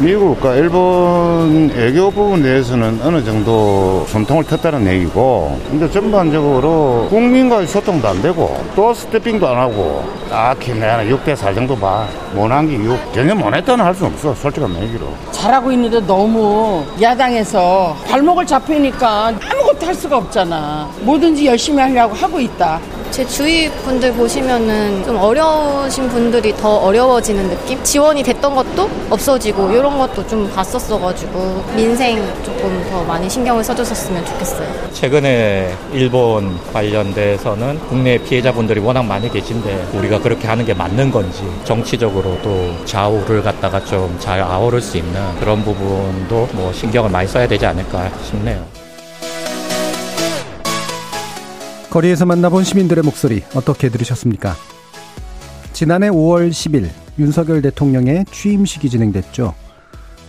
미국과 일본 애교 부분 내에서는 어느 정도 손통을 텄다는 얘기고 근데 전반적으로 국민과의 소통도 안 되고 또 스태핑도 안 하고 딱히 내가 6대 4 정도 봐. 못한 게 6. 전혀 못했다는 할 수 없어 솔직한 얘기로. 잘하고 있는데 너무 야당에서 발목을 잡히니까 아무것도 할 수가 없잖아. 뭐든지 열심히 하려고 하고 있다 제 주위 분들 보시면은 좀 어려우신 분들이 더 어려워지는 느낌? 지원이 됐던 것도 없어지고 이런 것도 좀 봤었어가지고 민생 조금 더 많이 신경을 써줬었으면 좋겠어요. 최근에 일본 관련돼서는 국내 피해자분들이 워낙 많이 계신데 우리가 그렇게 하는 게 맞는 건지 정치적으로도 좌우를 갖다가 좀 잘 아우를 수 있는 그런 부분도 뭐 신경을 많이 써야 되지 않을까 싶네요. 거리에서 만나본 시민들의 목소리 어떻게 들으셨습니까? 지난해 5월 10일 윤석열 대통령의 취임식이 진행됐죠.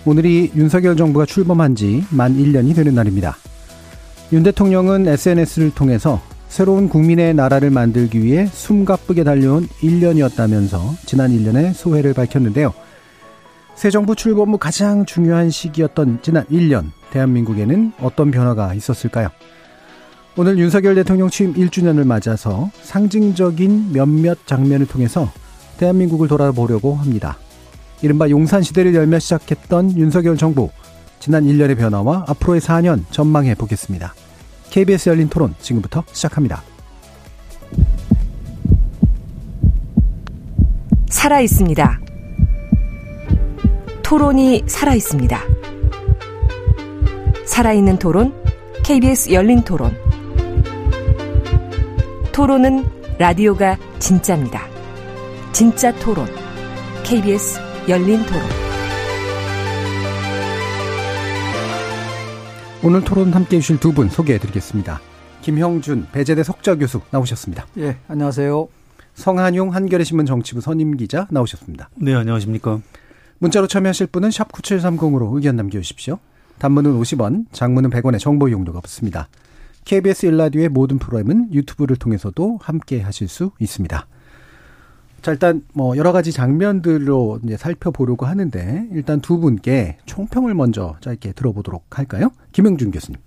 오늘이 윤석열 정부가 출범한 지 만 1년이 되는 날입니다. 윤 대통령은 SNS를 통해서 새로운 국민의 나라를 만들기 위해 숨가쁘게 달려온 1년이었다면서 지난 1년의 소회를 밝혔는데요. 새 정부 출범 후 가장 중요한 시기였던 지난 1년, 대한민국에는 어떤 변화가 있었을까요? 오늘 윤석열 대통령 취임 1주년을 맞아서 상징적인 몇몇 장면을 통해서 대한민국을 돌아보려고 합니다. 이른바 용산시대를 열며 시작했던 윤석열 정부, 지난 1년의 변화와 앞으로의 4년 전망해 보겠습니다. KBS 열린 토론 지금부터 시작합니다. 살아 있습니다. 토론이 살아 있습니다. 살아있는 토론, KBS 열린 토론. 토론은 라디오가 진짜입니다. 진짜 토론. KBS 열린 토론. 오늘 토론 함께 해주실 두 분 소개해 드리겠습니다. 김형준, 배재대 석좌 교수 나오셨습니다. 예, 안녕하세요. 성한용, 한겨레 신문 정치부 선임 기자 나오셨습니다. 네, 안녕하십니까. 문자로 참여하실 분은 샵 9730으로 의견 남겨주십시오. 단문은 50원, 장문은 100원의 정보 이용료가 붙습니다. KBS 일라디오의 모든 프로그램은 유튜브를 통해서도 함께 하실 수 있습니다. 자, 일단 뭐 여러 가지 장면들로 이제 살펴보려고 하는데 일단 두 분께 총평을 먼저 짧게 들어보도록 할까요? 김영준 교수님.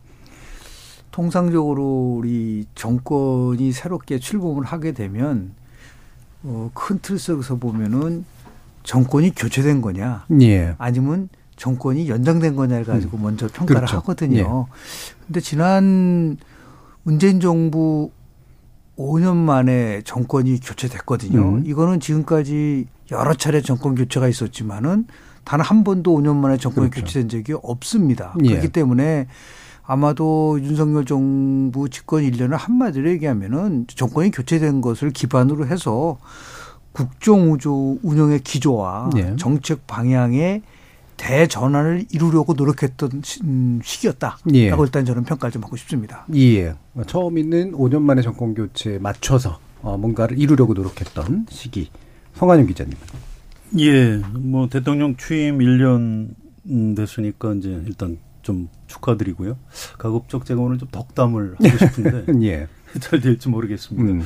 통상적으로 우리 정권이 새롭게 출범을 하게 되면 어, 큰 틀 속에서 보면은 정권이 교체된 거냐, 예. 아니면 정권이 연장된 거냐를 가지고 음. 먼저 평가를 그렇죠. 하거든요. 그런데 예. 지난 문재인 정부 5년 만에 정권이 교체됐거든요. 음. 이거는 지금까지 여러 차례 정권 교체가 있었지만은 단 한 번도 5년 만에 정권이 그렇죠. 교체된 적이 없습니다. 예. 그렇기 때문에 아마도 윤석열 정부 집권 1년을 한마디로 얘기하면은 정권이 교체된 것을 기반으로 해서 국정우조 운영의 기조와 예. 정책 방향의 대전환을 이루려고 노력했던 음, 시기였다라고 예. 일단 저는 평가를 좀 하고 싶습니다. 예. 처음 있는 5년 만에 정권 교체에 맞춰서 어, 뭔가를 이루려고 노력했던 시기. 성한영 기자님. 예. 뭐 대통령 취임 1년 됐으니까 이제 일단 좀 축하드리고요. 가급적 제가 오늘 좀 덕담을 하고 싶은데 예. 잘 될지 모르겠습니다. 음.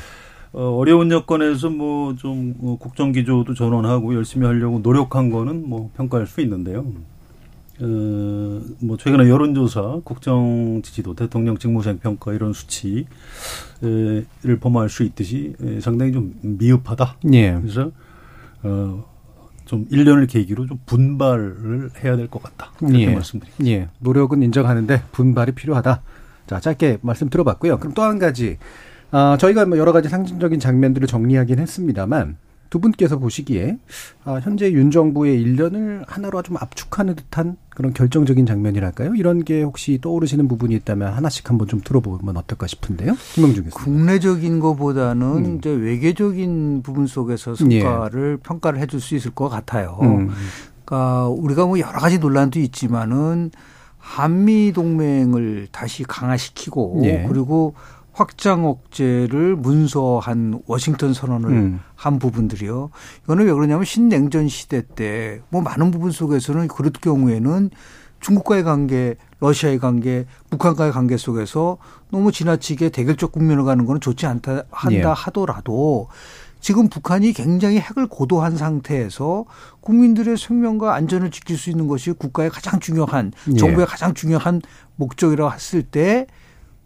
어, 어려운 여건에서 뭐좀 어, 국정 기조도 전환하고 열심히 하려고 노력한 거는 뭐 평가할 수 있는데요. 어, 뭐 최근에 여론조사, 국정 지지도, 대통령 직무수행 평가 이런 수치를 범할 수 있듯이 상당히 좀 미흡하다. 예. 그래서 어, 좀 1년을 계기로 좀 분발을 해야 될 것 같다. 이렇게 예. 말씀드립니다. 예. 노력은 인정하는데 분발이 필요하다. 자, 짧게 말씀 들어봤고요. 그럼 또 한 가지 아, 저희가 뭐 여러 가지 상징적인 장면들을 정리하긴 했습니다만 두 분께서 보시기에 아, 현재 윤 정부의 1년을 하나로 좀 압축하는 듯한 그런 결정적인 장면이랄까요? 이런 게 혹시 떠오르시는 부분이 있다면 하나씩 한번 좀 들어보면 어떨까 싶은데요. 김영중 교수님. 국내적인 것보다는 음. 이제 외교적인 부분 속에서 성과를 예. 평가를 해줄 수 있을 것 같아요. 음. 그러니까 우리가 뭐 여러 가지 논란도 있지만은 한미 동맹을 다시 강화시키고 예. 그리고 확장 억제를 문서한 워싱턴 선언을 음. 한 부분들이요. 이거는 왜 그러냐면 신냉전 시대 때 뭐 많은 부분 속에서는 그럴 경우에는 중국과의 관계, 러시아의 관계, 북한과의 관계 속에서 너무 지나치게 대결적 국면을 가는 거는 좋지 않다 한다 예. 하더라도 지금 북한이 굉장히 핵을 고도한 상태에서 국민들의 생명과 안전을 지킬 수 있는 것이 국가의 가장 중요한 예. 정부의 가장 중요한 목적이라고 했을 때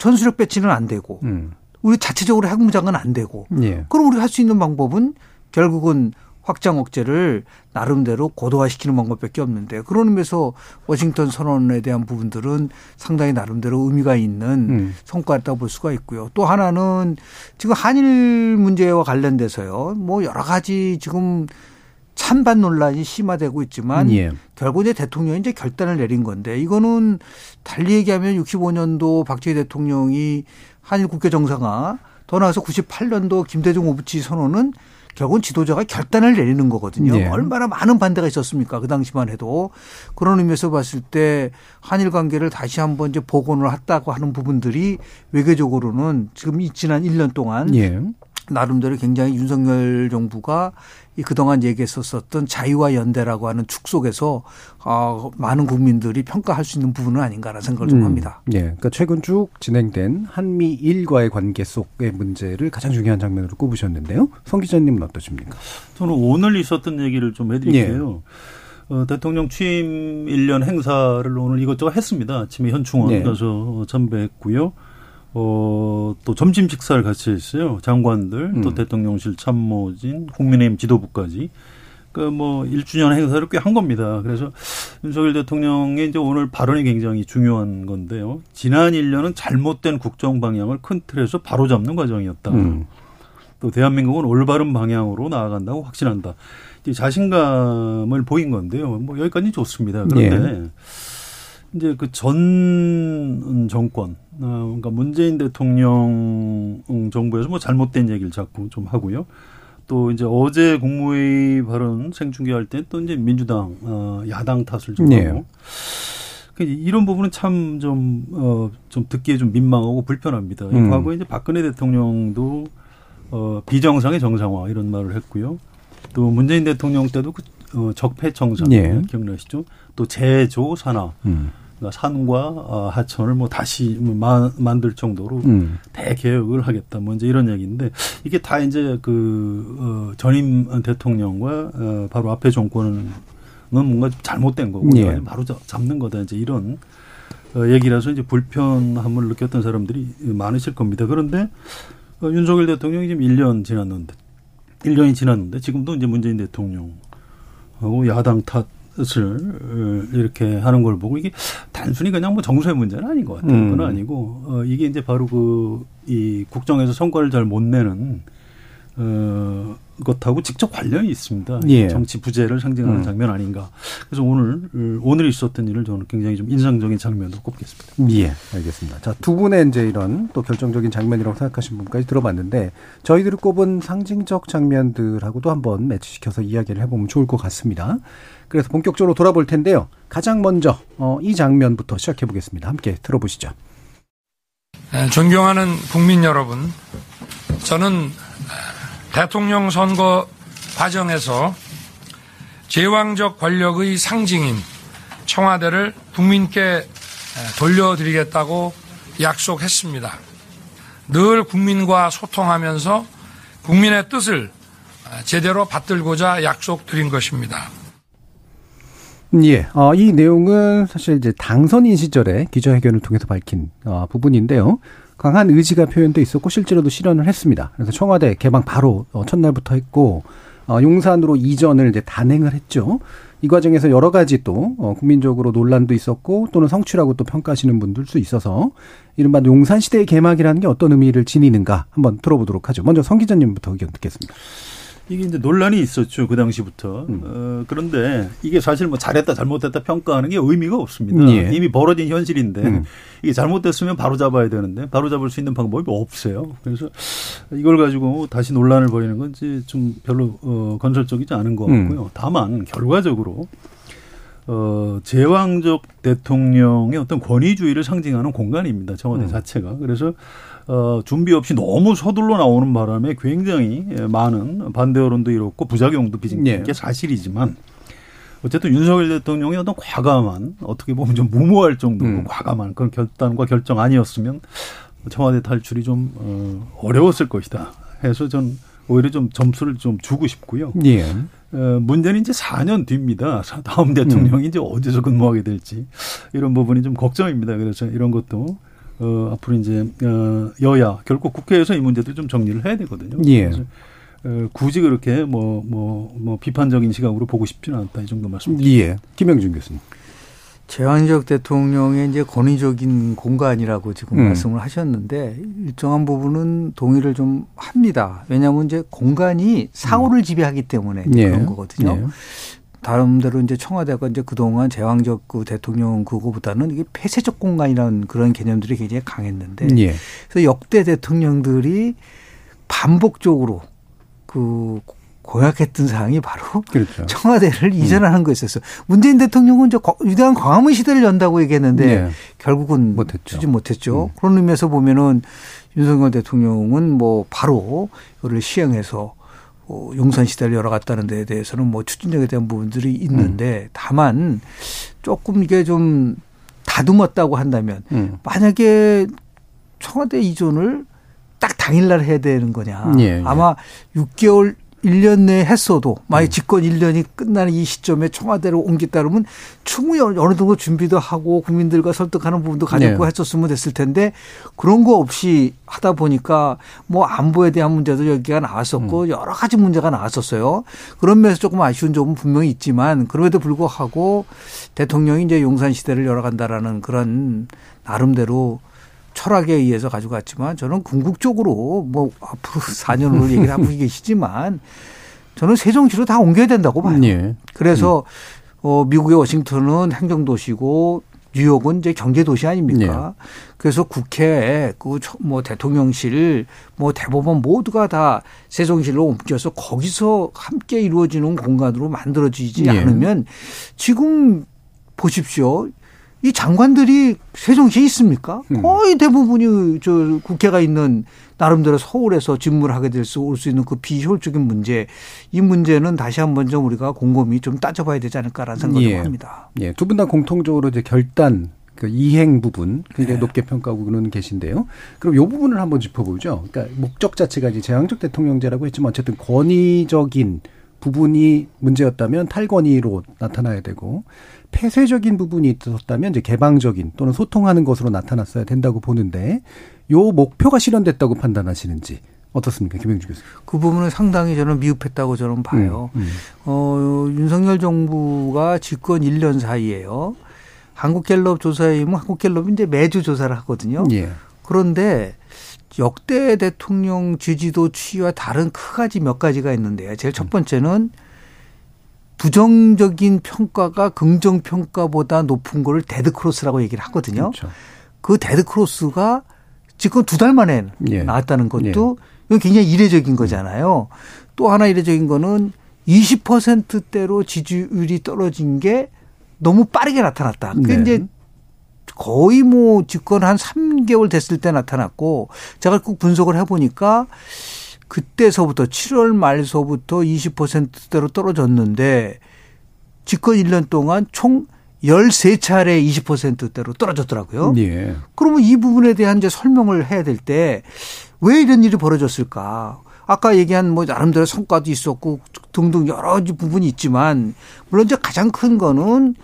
전술핵 배치는 안 되고 음. 우리 자체적으로 핵 무 장은 안 되고 예. 그럼 우리가 할 수 있는 방법은 결국은 확장 억제를 나름대로 고도화시키는 방법밖에 없는데 그런 의미에서 워싱턴 선언에 대한 부분들은 상당히 나름대로 의미가 있는 음. 성과였다고 볼 수가 있고요. 또 하나는 지금 한일 문제와 관련돼서요. 뭐 여러 가지 지금 찬반 논란이 심화되고 있지만 예. 결국 이제 대통령이 이제 결단을 내린 건데 이거는 달리 얘기하면 65년도 박정희 대통령이 한일 국회 정상화 더 나아서 98년도 김대중 오부치 선언은 결국은 지도자가 결단을 내리는 거거든요. 네. 얼마나 많은 반대가 있었습니까? 그 당시만 해도. 그런 의미에서 봤을 때 한일 관계를 다시 한번 이제 복원을 했다고 하는 부분들이 외교적으로는 지금 이 지난 1년 동안 네. 나름대로 굉장히 윤석열 정부가 이 그동안 얘기했었었던 자유와 연대라고 하는 축 속에서 어, 많은 국민들이 평가할 수 있는 부분은 아닌가라는 생각을 좀 음. 합니다. 예. 그러니까 최근 쭉 진행된 한미일과의 관계 속의 문제를 가장 중요한 장면으로 꼽으셨는데요. 성 기자님은 어떠십니까? 저는 오늘 있었던 얘기를 좀 해드릴게요. 예. 어, 대통령 취임 1년 행사를 오늘 이것저것 했습니다. 아침에 현충원 네. 가서 참배했고요. 어, 또 점심 식사를 같이 했어요. 장관들, 음. 또 대통령실 참모진, 국민의힘 지도부까지. 그뭐 그러니까 1주년 행사를 꽤 한 겁니다. 그래서 윤석열 대통령의 이제 오늘 발언이 굉장히 중요한 건데요. 지난 1년은 잘못된 국정 방향을 큰 틀에서 바로잡는 과정이었다. 음. 또 대한민국은 올바른 방향으로 나아간다고 확신한다. 자신감을 보인 건데요. 뭐 여기까지 좋습니다. 그런데 예. 이제 그 전 정권, 어, 그러니까 문재인 대통령 정부에서 뭐 잘못된 얘기를 자꾸 좀 하고요. 또 이제 어제 국무회의 발언 생중계할 때 또 이제 민주당 어, 야당 탓을 좀 네. 하고 그 이런 부분은 참 좀 어, 좀 듣기에 좀 민망하고 불편합니다. 음. 과거에 이제 박근혜 대통령도 어, 비정상의 정상화 이런 말을 했고요. 또 문재인 대통령 때도 그 어, 적폐청산 예. 기억나시죠? 또 제조 산하 음. 그러니까 산과 어, 하천을 뭐 다시 뭐 만들 정도로 음. 대개혁을 하겠다. 뭐 이제 이런 얘기인데 이게 다 이제 그 어, 전임 대통령과 어, 바로 앞에 정권은 뭔가 잘못된 거고 예. 바로 잡는 거다. 이제 이런 어, 얘기라서 이제 불편함을 느꼈던 사람들이 많으실 겁니다. 그런데 어, 윤석열 대통령이 지금 1년 지났는데 1년이 지났는데 지금도 이제 문재인 대통령 하고 야당 탓 것을 이렇게 하는 걸 보고 이게 단순히 그냥 뭐 정서의 문제는 아닌 것 같아요. 음. 그건 아니고 어 이게 이제 바로 그 이 국정에서 성과를 잘 못 내는 어 것하고 직접 관련이 있습니다. 예. 정치 부재를 상징하는 음. 장면 아닌가. 그래서 오늘 오늘 있었던 일을 저는 굉장히 좀 인상적인 장면으로 꼽겠습니다. 예, 알겠습니다. 자, 두 분의 이제 이런 또 결정적인 장면이라고 생각하신 분까지 들어봤는데 저희들이 꼽은 상징적 장면들하고도 한번 매치시켜서 이야기를 해보면 좋을 것 같습니다. 그래서 본격적으로 돌아볼 텐데요. 가장 먼저 어, 이 장면부터 시작해 보겠습니다. 함께 들어보시죠. 네, 존경하는 국민 여러분, 저는 대통령 선거 과정에서 제왕적 권력의 상징인 청와대를 국민께 돌려드리겠다고 약속했습니다. 늘 국민과 소통하면서 국민의 뜻을 제대로 받들고자 약속드린 것입니다. 예, 어, 이 내용은 사실 이제 당선인 시절에 기자회견을 통해서 밝힌 어, 부분인데요. 강한 의지가 표현돼 있었고 실제로도 실현을 했습니다. 그래서 청와대 개방 바로 어, 첫날부터 했고 어, 용산으로 이전을 이제 단행을 했죠. 이 과정에서 여러 가지 또 어, 국민적으로 논란도 있었고 또는 성취라고 또 평가하시는 분들 수 있어서 이른바 용산 시대의 개막이라는 게 어떤 의미를 지니는가 한번 들어보도록 하죠. 먼저 성 기자님부터 의견 듣겠습니다. 이게 이제 논란이 있었죠 그 당시부터. 음. 어, 그런데 이게 사실 뭐 잘했다 잘못했다 평가하는 게 의미가 없습니다. 예. 이미 벌어진 현실인데 음. 이게 잘못됐으면 바로 잡아야 되는데 바로 잡을 수 있는 방법이 없어요. 그래서 이걸 가지고 다시 논란을 벌이는 건 이제 좀 별로 어, 건설적이지 않은 것 음. 같고요. 음. 다만 결과적으로 어, 제왕적 대통령의 어떤 권위주의를 상징하는 공간입니다. 청와대 음. 자체가. 그래서 어, 준비 없이 너무 서둘러 나오는 바람에 굉장히 많은 반대 여론도 이렇고 부작용도 빚은 게 네. 사실이지만 어쨌든 윤석열 대통령이 어떤 과감한 어떻게 보면 좀 무모할 정도로 음. 과감한 그런 결단과 결정 아니었으면 청와대 탈출이 좀 어, 어려웠을 것이다. 해서 전 오히려 좀 점수를 좀 주고 싶고요. 예. 어, 문제는 이제 4년 뒤입니다. 다음 대통령이 음. 이제 어디서 근무하게 될지 이런 부분이 좀 걱정입니다. 그래서 이런 것도 어, 앞으로 이제 어, 여야 결국 국회에서 이 문제들 좀 정리를 해야 되거든요. 예. 어, 굳이 그렇게 뭐, 뭐, 뭐, 비판적인 시각으로 보고 싶지는 않다. 이 정도 말씀드립니다. 예. 김영준 교수님. 제왕적 대통령의 이제 권위적인 공간이라고 지금 음. 말씀을 하셨는데 일정한 부분은 동의를 좀 합니다. 왜냐하면 이제 공간이 사고를 지배하기 때문에 예. 그런 거거든요. 예. 다름대로 이제 청와대가 이제 그동안 제왕적 그 대통령 그거보다는 이게 폐쇄적 공간이라는 그런 개념들이 굉장히 강했는데 예. 그래서 역대 대통령들이 반복적으로 그 공약했던 사항이 바로 그렇죠. 청와대를 음. 이전하는 거였었어. 문재인 대통령은 이제 위대한 광화문 시대를 연다고 얘기했는데 네. 결국은 못했죠. 추진 못했죠. 음. 그런 의미에서 보면은 윤석열 대통령은 뭐 바로 이거를 시행해서 어, 용산 시대를 열어갔다는 데에 대해서는 뭐 추진력에 대한 부분들이 있는데 음. 다만 조금 이게 좀 다듬었다고 한다면 음. 만약에 청와대 이전을 딱 당일날 해야 되는 거냐. 예, 예. 아마 6개월 1년 내에 했어도 만약 음. 집권 1년이 끝나는 이 시점에 청와대로 옮겼다 그러면 충분히 어느 정도 준비도 하고 국민들과 설득하는 부분도 가졌고 네. 했었으면 됐을 텐데 그런 거 없이 하다 보니까 뭐 안보에 대한 문제도 여기가 나왔었고 음. 여러 가지 문제가 나왔었어요. 그런 면에서 조금 아쉬운 점은 분명히 있지만 그럼에도 불구하고 대통령이 이제 용산 시대를 열어간다라는 그런 나름대로 철학에 의해서 가지고 갔지만 저는 궁극적으로 뭐 앞으로 4년으로 얘기를 하고 계시지만 저는 세종시로 다 옮겨야 된다고 봐요. 예. 그래서 음. 어 미국의 워싱턴은 행정도시고 뉴욕은 이제 경제 도시 아닙니까? 네. 그래서 국회, 그뭐 대통령실, 뭐 대법원 모두가 다 세종실로 옮겨서 거기서 함께 이루어지는 공간으로 만들어지지 네. 않으면 지금 보십시오. 이 장관들이 세종시에 있습니까? 음. 거의 대부분이 저 국회가 있는 나름대로 서울에서 집무를 하게 될 수 올 수 있는 그 비효율적인 문제 이 문제는 다시 한번 좀 우리가 곰곰이 좀 따져봐야 되지 않을까라는 생각을 예. 합니다. 예, 두 분 다 공통적으로 이제 결단 그 이행 부분 굉장히 네. 높게 평가하고는 계신데요. 그럼 요 부분을 한번 짚어보죠. 그러니까 목적 자체가 이제 제왕적 대통령제라고 했지만 어쨌든 권위적인 부분이 문제였다면 탈권위로 나타나야 되고 폐쇄적인 부분이 있었다면 이제 개방적인 또는 소통하는 것으로 나타났어야 된다고 보는데 요 목표가 실현됐다고 판단하시는지 어떻습니까, 김영주 교수님? 그 부분은 상당히 저는 미흡했다고 저는 봐요. 음, 음. 어, 윤석열 정부가 집권 1년 사이에요. 한국갤럽 조사에 의하면 한국갤럽이 이제 매주 조사를 하거든요. 예. 그런데 역대 대통령 지지도 추이와 다른 크가지 몇 가지가 있는데요. 제일 첫 번째는 부정적인 평가가 긍정 평가보다 높은 거를 dead cross라고 얘기를 하거든요. 그렇죠. 그 dead cross가 지금 두 달 만에 예. 나왔다는 것도 예. 굉장히 이례적인 거잖아요. 또 하나 이례적인 거는 20%대로 지지율이 떨어진 게 너무 빠르게 나타났다. 그게 네. 이제 거의 뭐 집권 한 3개월 됐을 때 나타났고 제가 꼭 분석을 해보니까 그때서부터 7월 말서부터 20%대로 떨어졌는데 집권 1년 동안 총 13차례 20%대로 떨어졌더라고요. 예. 그러면 이 부분에 대한 이제 설명을 해야 될 때 왜 이런 일이 벌어졌을까? 아까 얘기한 뭐 나름대로 성과도 있었고 등등 여러 부분이 있지만 물론 이제 가장 큰 거는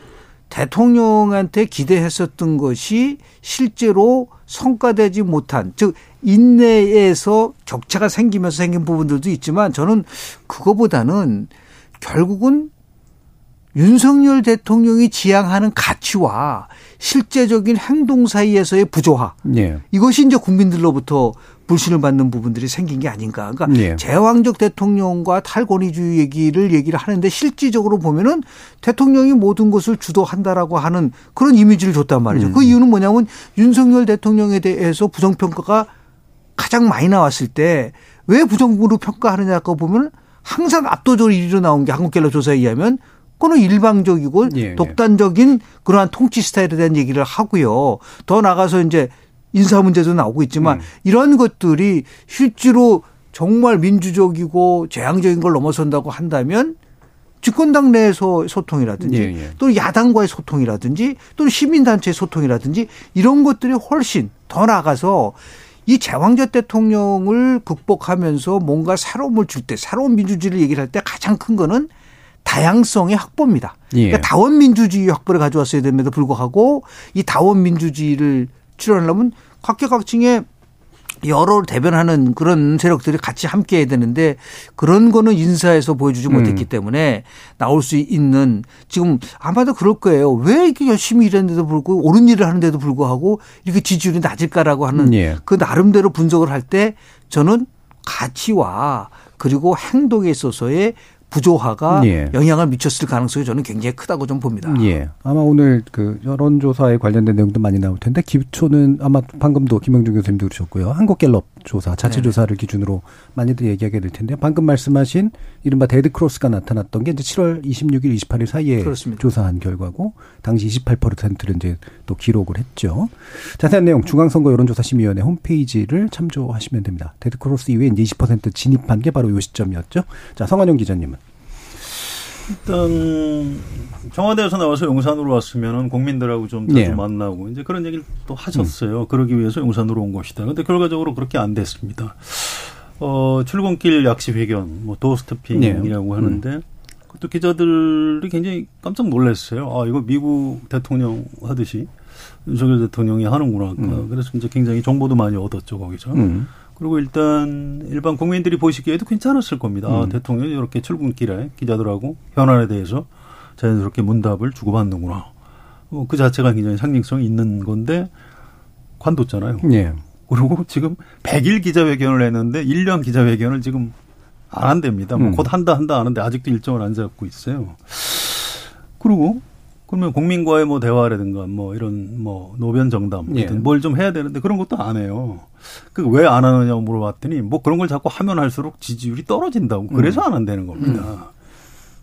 대통령한테 기대했었던 것이 실제로 성과되지 못한 즉 인내에서 격차가 생기면서 생긴 부분들도 있지만 저는 그거보다는 결국은 윤석열 대통령이 지향하는 가치와 실제적인 행동 사이에서의 부조화. 네. 이것이 이제 국민들로부터 불신을 받는 부분들이 생긴 게 아닌가. 그러니까 네. 제왕적 대통령과 탈권위주의 얘기를 얘기를 하는데 실질적으로 보면은 대통령이 모든 것을 주도한다라고 하는 그런 이미지를 줬단 말이죠. 음. 그 이유는 뭐냐면 윤석열 대통령에 대해서 부정평가가 가장 많이 나왔을 때 왜 부정부로 평가하느냐고 보면 항상 압도적으로 1위로 나온 게 한국갤럽 조사에 의하면 그거는 일방적이고 예, 예. 독단적인 그러한 통치 스타일에 대한 얘기를 하고요. 더 나가서 이제 인사 문제도 나오고 있지만 음. 이런 것들이 실제로 정말 민주적이고 재앙적인 걸 넘어선다고 한다면 집권당 내에서 소통이라든지 예, 예. 또 야당과의 소통이라든지 또 시민단체의 소통이라든지 이런 것들이 훨씬 더 나가서 이 제왕적 대통령을 극복하면서 뭔가 새로움을 줄 때, 새로운 민주주의를 얘기를 할 때 가장 큰 거는 다양성의 확보입니다. 예. 그러니까 다원 민주주의 확보를 가져왔어야 됨에도 불구하고 이 다원 민주주의를 출연하려면 각계각층의 여러 대변하는 그런 세력들이 같이 함께 해야 되는데 그런 거는 인사에서 보여주지 못했기 음. 때문에 나올 수 있는 지금 아마도 그럴 거예요. 왜 이렇게 열심히 일했는데도 불구하고 옳은 일을 하는데도 불구하고 이렇게 지지율이 낮을까라고 하는 예. 그 나름대로 분석을 할 때 저는 가치와 그리고 행동에 있어서의 부조화가 예. 영향을 미쳤을 가능성이 저는 굉장히 크다고 좀 봅니다. 예. 아마 오늘 그 여론조사에 관련된 내용도 많이 나올 텐데 기초는 아마 방금도 김영준 교수님도 그러셨고요. 한국갤럽 조사, 자체 조사를 기준으로 많이들 얘기하게 될 텐데 방금 말씀하신 이른바 dead cross가 나타났던 게 이제 7월 26일, 28일 사이에 그렇습니다. 조사한 결과고 당시 28%를 이제 또 기록을 했죠. 자세한 내용 중앙선거 여론조사심의위원회 홈페이지를 참조하시면 됩니다. Dead cross 이후에 이제 20% 진입한 게 바로 이 시점이었죠. 자, 성환용 기자님은 일단 청와대에서 나와서 용산으로 왔으면은 국민들하고 좀 자주 네. 만나고 이제 그런 얘기를 또 하셨어요. 음. 그러기 위해서 용산으로 온 것이다. 근데 결과적으로 그렇게 안 됐습니다. 어, 출근길 약식 회견, 뭐 doorstepping이라고 네. 하는데 음. 그것도 기자들이 굉장히 깜짝 놀랐어요. 아, 이거 미국 대통령 하듯이 윤석열 대통령이 하는구나. 음. 그래서 이제 굉장히 정보도 많이 얻었죠, 거기서. 음. 그리고 일단 일반 국민들이 보시기에도 괜찮았을 겁니다. 음. 아, 대통령이 이렇게 출근길에 기자들하고 현안에 대해서 자연스럽게 문답을 주고받는구나. 어, 그 자체가 굉장히 상징성이 있는 건데 관뒀잖아요. 예. 그리고 지금 100일 기자회견을 했는데 1년 기자회견을 지금 안 한답니다. 뭐 음. 곧 한다 한다 하는데 아직도 일정을 안 잡고 있어요. 그리고 그러면 국민과의 뭐 대화라든가 뭐 이런 뭐 노변 정담 예. 뭘좀 해야 되는데 그런 것도 안 해요. 그 왜 안 하느냐고 물어봤더니 뭐 그런 걸 자꾸 하면 할수록 지지율이 떨어진다고 그래서 음. 안 한다는 겁니다. 음.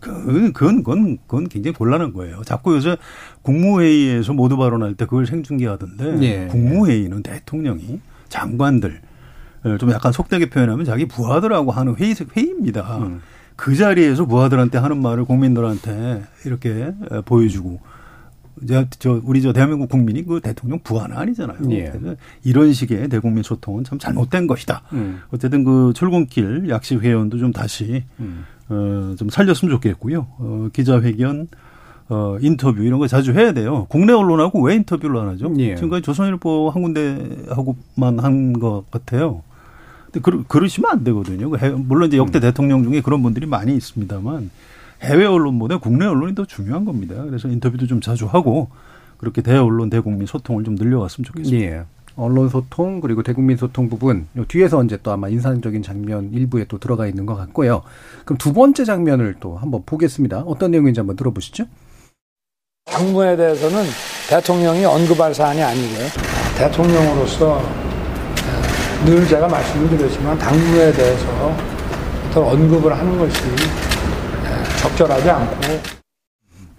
그, 그건, 그건, 그건 굉장히 곤란한 거예요. 자꾸 요새 국무회의에서 모두 발언할 때 그걸 생중계하던데 예. 국무회의는 대통령이 장관들 좀 약간 속되게 표현하면 자기 부하들하고 하는 회의, 회의입니다. 음. 그 자리에서 부하들한테 하는 말을 국민들한테 이렇게 보여주고 저, 저 우리 저 대한민국 국민이 그 대통령 부하는 아니잖아요. 예. 이런 식의 대국민 소통은 참 잘못된 것이다. 음. 어쨌든 그 출근길 약식 회원도 좀 다시 음. 어, 좀 살렸으면 좋겠고요. 어, 기자회견 어, 인터뷰 이런 거 자주 해야 돼요. 국내 언론하고 왜 인터뷰를 안 하죠? 예. 지금까지 조선일보 한 군데하고만 한 것 같아요. 그, 그러시면 안 되거든요. 그 물론 이제 역대 음. 대통령 중에 그런 분들이 많이 있습니다만 해외 언론보다 국내 언론이 더 중요한 겁니다. 그래서 인터뷰도 좀 자주 하고 그렇게 대언론 대국민 소통을 좀 늘려왔으면 좋겠습니다. 예. 언론 소통 그리고 대국민 소통 부분 요 뒤에서 언제 또 아마 인상적인 장면 일부에 또 들어가 있는 것 같고요. 그럼 두 번째 장면을 또 한번 보겠습니다. 어떤 내용인지 한번 들어보시죠. 당무에 대해서는 대통령이 언급할 사안이 아니고요. 대통령으로서 늘 제가 말씀을 드렸지만 당무에 대해서 더 언급을 하는 것이 적절하지 않고.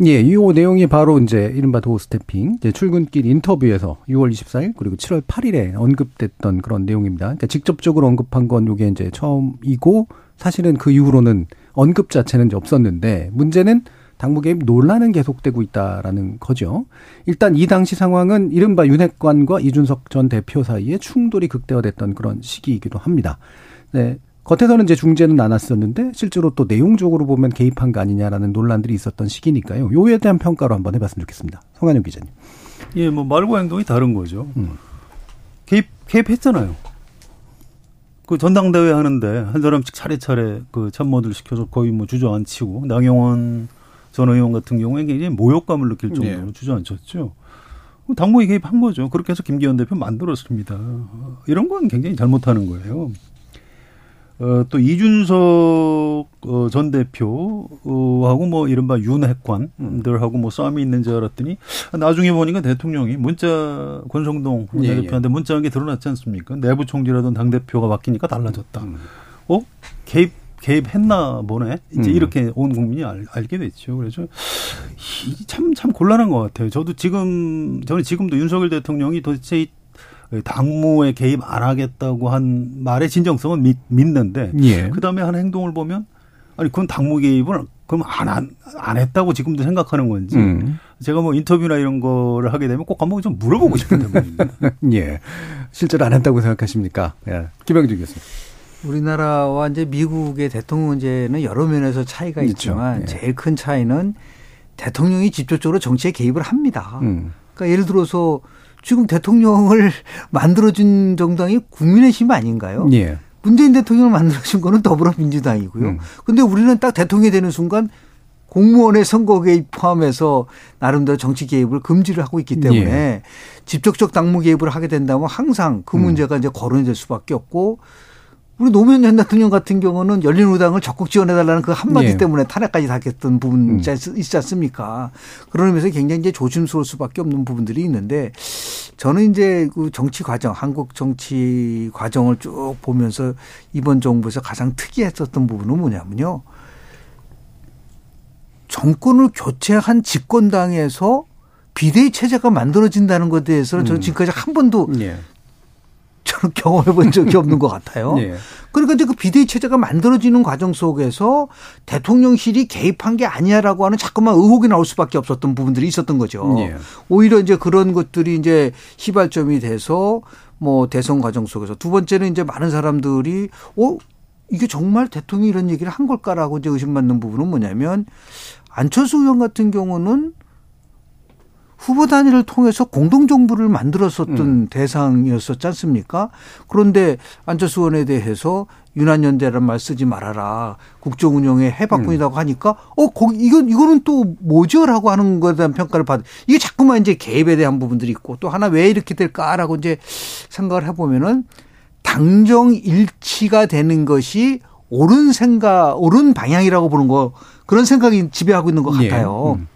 예, 이 내용이 바로 이제 이른바 도어 스태핑, 이제 출근길 인터뷰에서 6월 24일 그리고 7월 8일에 언급됐던 그런 내용입니다. 그러니까 직접적으로 언급한 건 요게 이제 처음이고 사실은 그 이후로는 언급 자체는 이제 없었는데 문제는 당무 개입 논란은 계속되고 있다라는 거죠. 일단 이 당시 상황은 이른바 윤핵관과 이준석 전 대표 사이에 충돌이 극대화됐던 그런 시기이기도 합니다. 네. 겉에서는 이제 중재는 않았었는데 실제로 또 내용적으로 보면 개입한 거 아니냐라는 논란들이 있었던 시기니까요. 요에 대한 평가로 한번 해봤으면 좋겠습니다. 성한영 기자님. 예, 뭐 말과 행동이 다른 거죠. 음. 개입 개입했잖아요. 그 전당대회 하는데 한 사람씩 차례차례 그 참모들 시켜서 거의 뭐 주저앉히고 나경원 전 의원 같은 경우에 굉장히 모욕감을 느낄 정도로 네. 주저앉혔죠. 당무에 개입한 거죠. 그렇게 해서 김기현 대표 만들었습니다. 이런 건 굉장히 잘못하는 거예요. 어, 또 이준석 어, 전 대표하고 뭐 이른바 윤핵관들하고 뭐 싸움이 있는 줄 알았더니 나중에 보니까 대통령이 문자 권성동 예, 예. 대표한테 문자한 게 드러났지 않습니까? 내부 총질하던 당 대표가 바뀌니까 달라졌다. 음. 어 개입 개입했나 보네. 이제 음. 이렇게 온 국민이 알, 알게 됐죠. 그래서 참참 참 곤란한 것 같아요. 저도 지금 저는 지금도 윤석열 대통령이 도대체 이 당무에 개입 안 하겠다고 한 말의 진정성은 믿, 믿는데 예. 그다음에 한 행동을 보면 아니 그건 당무 개입은 그럼 안, 안, 안 했다고 지금도 생각하는 건지 음. 제가 뭐 인터뷰나 이런 거를 하게 되면 꼭 한번 좀 물어보고 싶은 부분입니다. 예. 실제로 안 했다고 생각하십니까? 예. 김영준 교수님. 우리나라와 이제 미국의 대통령 문제는 여러 면에서 차이가 있죠. 있지만 예. 제일 큰 차이는 대통령이 직접적으로 정치에 개입을 합니다. 음. 그러니까 예를 들어서 지금 대통령을 만들어준 정당이 국민의힘 아닌가요? 예. 문재인 대통령을 만들어준 거는 더불어민주당이고요. 음. 근데 우리는 딱 대통령이 되는 순간 공무원의 선거 개입 포함해서 나름대로 정치 개입을 금지를 하고 있기 때문에 예. 직접적 당무 개입을 하게 된다면 항상 그 음. 문제가 음. 이제 거론이 될 수밖에 없고 우리 노무현 전 대통령 같은 경우는 열린우당을 적극 지원해달라는 그 한마디 예. 때문에 탄핵까지 닿겠던 부분 음. 있지 않습니까? 의미에서 굉장히 이제 조심스러울 수밖에 없는 부분들이 있는데 저는 이제 그 정치 과정, 한국 정치 과정을 쭉 보면서 이번 정부에서 가장 특이했었던 부분은 뭐냐면요. 정권을 교체한 집권당에서 비대위 체제가 만들어진다는 것에 대해서는 저는 음. 지금까지 한 번도 예. 저는 경험해 본 적이 없는 것 같아요. 네. 그러니까 이제 그 비대위 체제가 만들어지는 과정 속에서 대통령실이 개입한 게 아니야라고 하는 자꾸만 의혹이 나올 수밖에 없었던 부분들이 있었던 거죠. 네. 오히려 이제 그런 것들이 이제 시발점이 돼서 뭐 대선 과정 속에서 두 번째는 이제 많은 사람들이 어 이게 정말 대통령이 이런 얘기를 한 걸까라고 이제 의심받는 부분은 뭐냐면 안철수 의원 같은 경우는 후보 단위를 통해서 공동정부를 만들었었던 음. 대상이었었지 않습니까? 그런데 안철수 의원에 대해서 유난연대란 말 쓰지 말아라. 국정 운영의 해바꾼이라고 음. 하니까 어 거기 이건 이거는 또 뭐죠라고 하는 것에 대한 평가를 받. 이게 자꾸만 이제 개입에 대한 부분들이 있고 또 하나 왜 이렇게 될까라고 이제 생각을 해 보면은 당정 일치가 되는 것이 옳은 생각, 옳은 방향이라고 보는 거 그런 생각이 지배하고 있는 것 예. 같아요. 예. 음.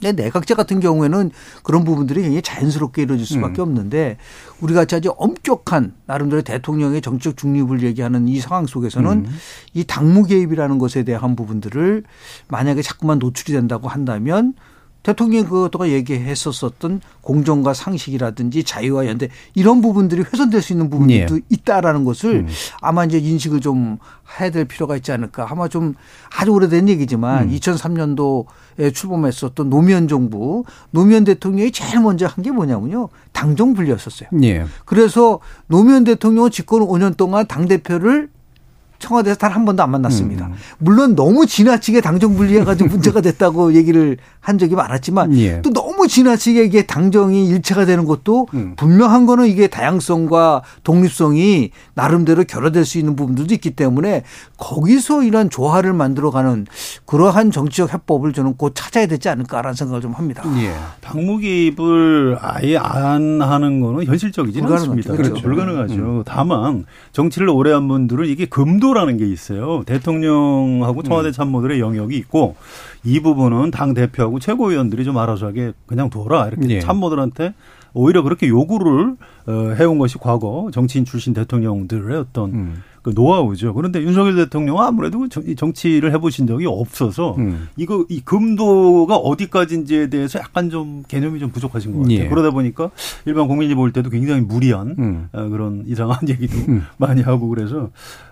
근데 내각제 같은 경우에는 그런 부분들이 굉장히 자연스럽게 이루어질 수밖에 음. 없는데 우리가 아주 엄격한 나름대로 대통령의 정치적 중립을 얘기하는 이 상황 속에서는 음. 이 당무 개입이라는 것에 대한 부분들을 만약에 자꾸만 노출이 된다고 한다면 대통령이 그것도가 얘기했었었던 공정과 상식이라든지 자유와 연대 이런 부분들이 훼손될 수 있는 부분도 예. 있다라는 것을 음. 아마 이제 인식을 좀 해야 될 필요가 있지 않을까. 아마 좀 아주 오래된 얘기지만 음. 2003년도에 출범했었던 노무현 정부 노무현 대통령이 제일 먼저 한 게 뭐냐면요. 당정 분리였었어요. 예. 그래서 노무현 대통령은 집권 5년 동안 당 대표를 청와대에서 단 한 번도 안 만났습니다. 음. 물론 너무 지나치게 당정 분리해가지고 문제가 됐다고 얘기를 한 적이 많았지만 예. 또 너무 지나치게 이게 당정이 일체가 되는 것도 음. 분명한 거는 이게 다양성과 독립성이 나름대로 결여될 수 있는 부분들도 있기 때문에 거기서 이런 조화를 만들어가는 그러한 정치적 해법을 저는 곧 찾아야 되지 않을까라는 생각을 좀 합니다. 예. 당무 개입을 아예 안 하는 거는 현실적이지는 않습니다. 그렇죠. 불가능하죠. 음. 다만 정치를 오래 한 분들은 이게 금도 인도라는 게 있어요. 대통령하고 청와대 음. 참모들의 영역이 있고 이 부분은 당 대표하고 최고위원들이 좀 알아서 하게 그냥 둬라 이렇게 예. 참모들한테 오히려 그렇게 요구를 어, 해온 것이 과거 정치인 출신 대통령들의 어떤 음. 그 노하우죠. 그런데 윤석열 대통령은 아무래도 정치를 해보신 적이 없어서 음. 이거 이 금도가 어디까지인지에 대해서 약간 좀 개념이 좀 부족하신 것 같아요. 예. 그러다 보니까 일반 국민이 볼 때도 굉장히 무리한 음. 어, 그런 이상한 얘기도 음. 많이 하고 그래서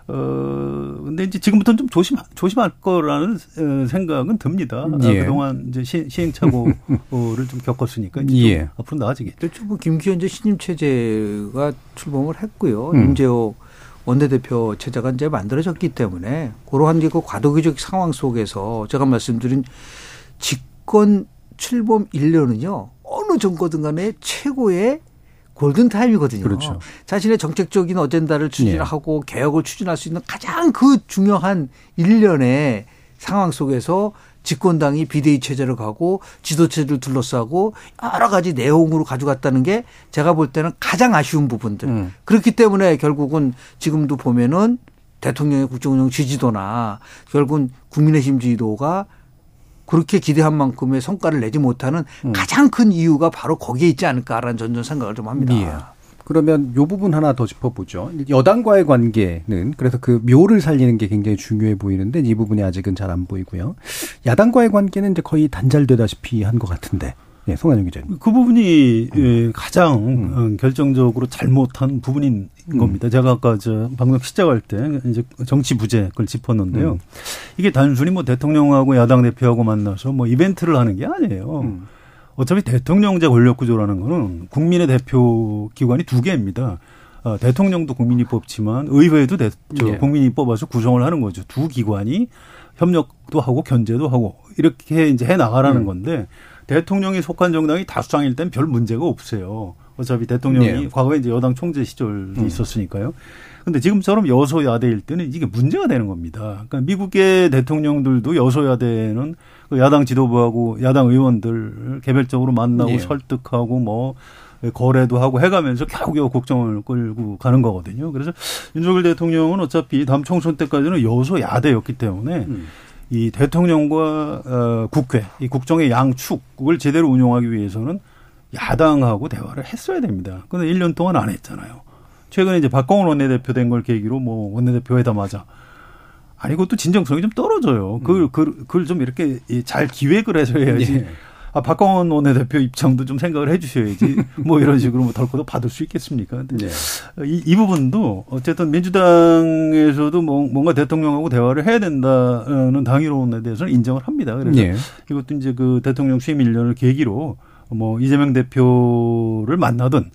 어 근데 이제 지금부터는 좀 조심 조심할 거라는 어, 생각은 듭니다. 아, 예. 그동안 이제 시, 행착오를 좀 겪었으니까 이제 예. 좀 앞으로 나아지겠죠. 뭐 김기현 신임 체제가 출범을 했고요. 음. 임재호 원내대표 체제가 이제 만들어졌기 때문에 그러한 그 과도기적 상황 속에서 제가 말씀드린 집권 출범 1년은요 어느 정거든 간에 최고의 골든 타임이거든요. 그렇죠. 자신의 정책적인 어젠다를 추진하고 네. 개혁을 추진할 수 있는 가장 그 중요한 1년의 상황 속에서 집권당이 비대위 체제로 가고 지도체제를 둘러싸고 여러 가지 내용으로 가져갔다는 게 제가 볼 때는 가장 아쉬운 부분들. 음. 그렇기 때문에 결국은 지금도 보면은 대통령의 국정운영 지지도나 결국은 국민의힘 지지도가 그렇게 기대한 만큼의 성과를 내지 못하는 음. 가장 큰 이유가 바로 거기에 있지 않을까라는 전전 생각을 좀 합니다. 예. 그러면 요 부분 하나 더 짚어보죠. 여당과의 관계는 그래서 그 묘를 살리는 게 굉장히 중요해 보이는데 이 부분이 아직은 잘 안 보이고요. 야당과의 관계는 이제 거의 단절되다시피 한 것 같은데. 예, 송한영 기자님. 그 부분이 음. 가장 음. 결정적으로 잘못한 부분인 음. 겁니다. 제가 아까 저 방송 시작할 때 이제 정치 부재 그걸 짚었는데요. 음. 이게 단순히 뭐 대통령하고 야당 대표하고 만나서 뭐 이벤트를 하는 게 아니에요. 음. 어차피 대통령제 권력 구조라는 거는 국민의 대표 기관이 두 개입니다. 어, 대통령도 국민이 뽑지만 의회도 대, 저, 예. 국민이 뽑아서 구성을 하는 거죠. 두 기관이 협력도 하고 견제도 하고 이렇게 이제 해 나가라는 음. 건데 대통령이 속한 정당이 다수당일 땐 별 문제가 없어요. 어차피 대통령이 네. 과거에 이제 여당 총재 시절이 음. 있었으니까요. 근데 지금처럼 여소야대일 때는 이게 문제가 되는 겁니다. 그러니까 미국의 대통령들도 여소야대는 그 야당 지도부하고 야당 의원들 개별적으로 만나고 네. 설득하고 뭐 거래도 하고 해가면서 겨우겨우 국정을 끌고 가는 거거든요. 그래서 윤석열 대통령은 어차피 다음 총선 때까지는 여소 야대였기 때문에 음. 이 대통령과 어, 국회, 이 국정의 양축을 제대로 운용하기 위해서는 야당하고 대화를 했어야 됩니다. 근데 1년 동안 안 했잖아요. 최근에 이제 박광원 원내대표 된 걸 계기로 뭐 원내대표 회담하자. 아니, 그것도 진정성이 좀 떨어져요. 그걸, 그걸, 그걸 좀 이렇게 잘 기획을 해서 해야지. 네. 아, 박광원 원내대표 입장도 좀 생각을 해 주셔야지 뭐 이런 식으로 뭐 덜커도 받을 수 있겠습니까? 근데 네. 이, 이 부분도 어쨌든 민주당에서도 뭐 뭔가 대통령하고 대화를 해야 된다는 당위론에 대해서는 인정을 합니다. 그래서 네. 이것도 이제 그 대통령 취임 1년을 계기로 뭐 이재명 대표를 만나든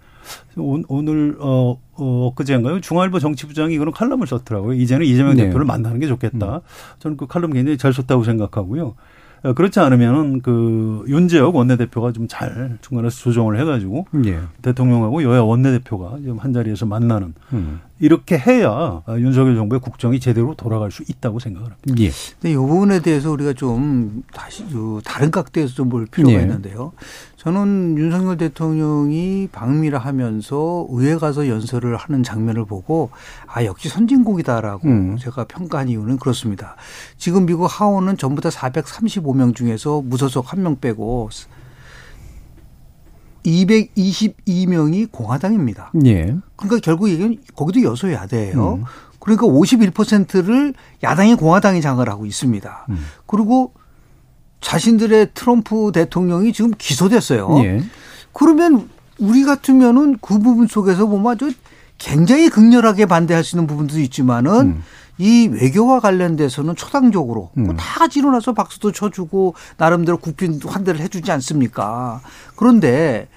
오늘 어, 어 엊그제인가요? 중앙일보 정치부장이 그런 칼럼을 썼더라고요. 이제는 이재명 네. 대표를 만나는 게 좋겠다. 음. 저는 그 칼럼 굉장히 잘 썼다고 생각하고요. 어, 그렇지 않으면 그 윤재혁 원내대표가 좀 잘 중간에서 조정을 해가지고 예. 대통령하고 여야 원내대표가 좀 한 자리에서 만나는 음. 이렇게 해야 윤석열 정부의 국정이 제대로 돌아갈 수 있다고 생각을 합니다. 예. 근데 이 부분에 대해서 우리가 좀 다시 다른 각도에서 좀 볼 필요가 예. 있는데요. 저는 윤석열 대통령이 방미를 하면서 의회 가서 연설을 하는 장면을 보고 아 역시 선진국이다라고 음. 제가 평가한 이유는 그렇습니다. 지금 미국 하원은 전부 다 435명 중에서 무소속 한 명 빼고 222명이 공화당입니다. 예. 그러니까 결국 이게 거기도 여소야대예요. 음. 그러니까 51%를 야당이 공화당이 장을 하고 있습니다. 음. 그리고 자신들의 트럼프 대통령이 지금 기소됐어요. 예. 그러면 우리 같으면은 그 부분 속에서 보면 아주 굉장히 극렬하게 반대할 수 있는 부분도 있지만은 음. 이 외교와 관련돼서는 초당적으로 음. 다 같이 일어나서 박수도 쳐주고 나름대로 국빈 환대를 해주지 않습니까? 그런데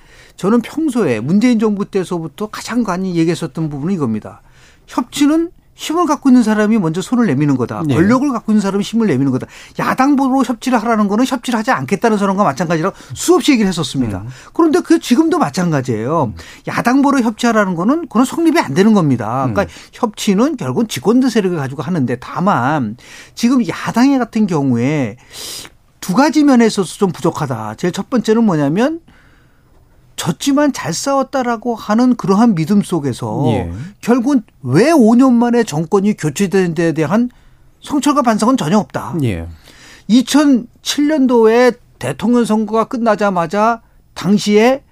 저는 평소에 문재인 정부 때서부터 가장 많이 얘기했었던 부분은 이겁니다. 협치는 힘을 갖고 있는 사람이 먼저 손을 내미는 거다. 네. 권력을 갖고 있는 사람이 힘을 내미는 거다. 야당보로 협치를 하라는 거는 협치를 하지 않겠다는 사람과 마찬가지라고 수없이 얘기를 했었습니다. 음. 그런데 그 지금도 마찬가지예요. 야당보로 협치하라는 거는 그건 성립이 안 되는 겁니다. 그러니까 음. 협치는 결국은 집권대 세력을 가지고 하는데 다만 지금 야당의 같은 경우에 두 가지 면에 있어서 좀 부족하다. 제일 첫 번째는 뭐냐면 졌지만 잘 싸웠다라고 하는 그러한 믿음 속에서 예. 결국은 왜 5년 만에 정권이 교체된 데 대한 성찰과 반성은 전혀 없다. 예. 2007년도에 대통령 선거가 끝나자마자 당시에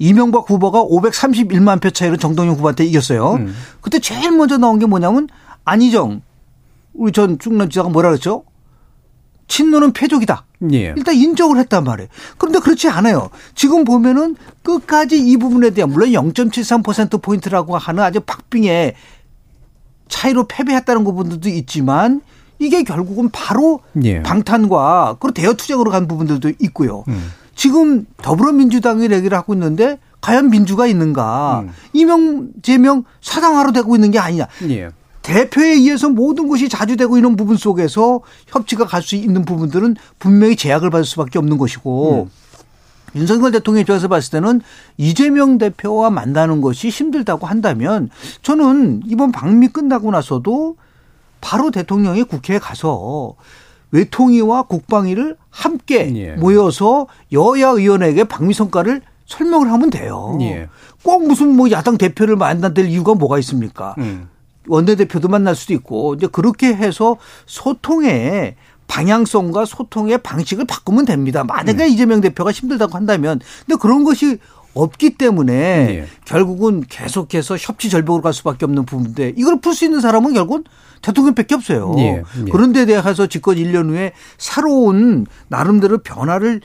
이명박 후보가 531만 표 차이로 정동영 후보한테 이겼어요. 음. 그때 제일 먼저 나온 게 뭐냐면 안희정 우리 전 충남 지사가 뭐라 그랬죠? 친노는 폐족이다. 예. 일단 인정을 했단 말이에요. 그런데 그렇지 않아요. 지금 보면은 끝까지 이 부분에 대한 물론 0.73% 포인트라고 하는 아주 박빙의 차이로 패배했다는 부분들도 있지만 이게 결국은 바로 예. 방탄과 그리고 대여 투쟁으로 간 부분들도 있고요. 음. 지금 더불어민주당이 얘기를 하고 있는데 과연 민주가 있는가? 음. 이명 재명 사당화로 되고 있는 게 아니냐? 예. 대표에 의해서 모든 것이 자주되고 있는 부분 속에서 협치가 갈 수 있는 부분들은 분명히 제약을 받을 수밖에 없는 것이고 음. 윤석열 대통령 입장에서 봤을 때는 이재명 대표와 만나는 것이 힘들다고 한다면 저는 이번 방미 끝나고 나서도 바로 대통령이 국회에 가서 외통위와 국방위를 함께 예. 모여서 여야 의원에게 방미 성과를 설명을 하면 돼요. 예. 꼭 무슨 뭐 야당 대표를 만나될 이유가 뭐가 있습니까? 음. 원내대표도 만날 수도 있고 이제 그렇게 해서 소통의 방향성과 소통의 방식을 바꾸면 됩니다. 만약에 음. 이재명 대표가 힘들다고 한다면 근데 그런 것이 없기 때문에 예. 결국은 계속해서 협치 절벽으로 갈 수밖에 없는 부분인데 이걸 풀 수 있는 사람은 결국은 대통령밖에 없어요. 예. 예. 그런데 대해서 집권 1년 후에 새로운 나름대로 변화를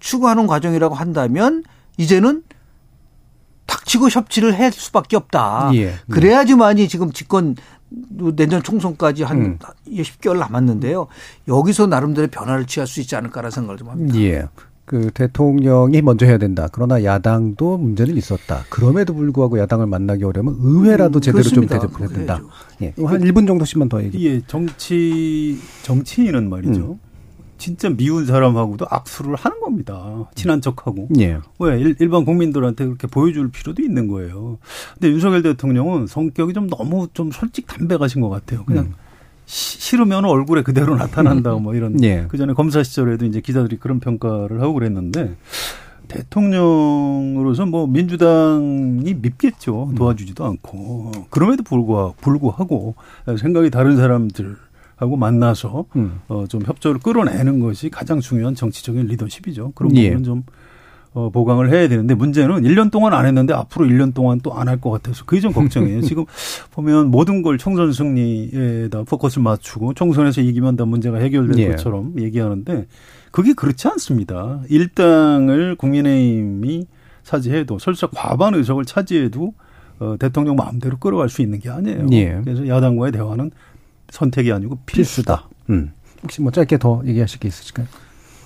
추구하는 과정이라고 한다면 이제는 닥치고 협치를 할 수밖에 없다. 예. 그래야지만이 지금 집권 내년 총선까지 한 음. 10개월 남았는데요. 여기서 나름대로 변화를 취할 수 있지 않을까라는 생각을 좀 합니다. 예. 그 대통령이 먼저 해야 된다. 그러나 야당도 문제는 있었다. 그럼에도 불구하고 야당을 만나기 어려면 의회라도 음, 제대로 그렇습니다. 좀 대접해야 된다. 예. 한 1분 정도씩만 더 얘기. 예, 정치 정치인은 말이죠. 음. 진짜 미운 사람하고도 악수를 하는 겁니다. 친한 척하고. 예. 왜 일 반 국민들한테 그렇게 보여줄 필요도 있는 거예요. 근데 윤석열 대통령은 성격이 좀 너무 좀 솔직 담백하신 것 같아요. 그냥 음. 싫으면 얼굴에 그대로 나타난다 뭐 이런 예. 그 전에 검사 시절에도 이제 기자들이 그런 평가를 하고 그랬는데 대통령으로서 뭐 민주당이 밉겠죠 도와주지도 않고 그럼에도 불구하고 불구하고 생각이 다른 사람들 하고 만나서 음. 어, 좀 협조를 끌어내는 것이 가장 중요한 정치적인 리더십이죠. 그런 예. 부분은 예. 좀 어, 보강을 해야 되는데 문제는 1년 동안 안 했는데 앞으로 1년 동안 또 안 할 것 같아서 그게 좀 걱정이에요. 지금 보면 모든 걸 총선 승리에다 포커스를 맞추고 총선에서 이기면 다 문제가 해결될 예. 것처럼 얘기하는데 그게 그렇지 않습니다. 일당을 국민의힘이 차지해도 설사 과반 의석을 차지해도 어, 대통령 마음대로 끌어갈 수 있는 게 아니에요. 예. 그래서 야당과의 대화는 선택이 아니고 필수다. 음. 혹시 뭐 짧게 더 얘기하실 게 있으실까요?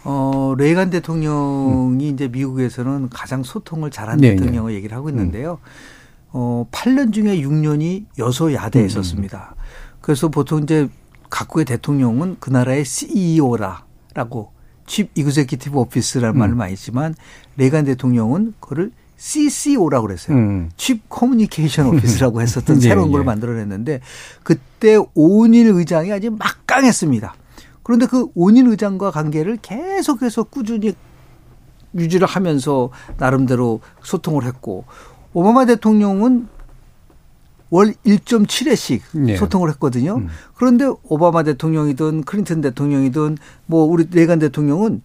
어, 레이건 대통령이 음. 이제 미국에서는 가장 소통을 잘하는 네, 대통령을 네. 얘기를 하고 있는데요. 음. 어, 8년 중에 6년이 여소야대에 있었습니다. 음. 그래서 보통 이제 각국의 대통령은 그 나라의 CEO라라고 chief executive office라는 음. 말을 많이 했지만 레이건 대통령은 그거를 CCO라고 그랬어요. 음. chief communication office라고 했었던 네, 새로운 걸 네. 만들어냈는데 그때 오닐 의장이 아주 막강했습니다. 그런데 그 오닐 의장과 관계를 계속해서 꾸준히 유지를 하면서 나름대로 소통을 했고 오바마 대통령은 월 1.7회씩 네. 소통을 했거든요. 음. 그런데 오바마 대통령이든 클린턴 대통령이든 뭐 우리 레간 대통령은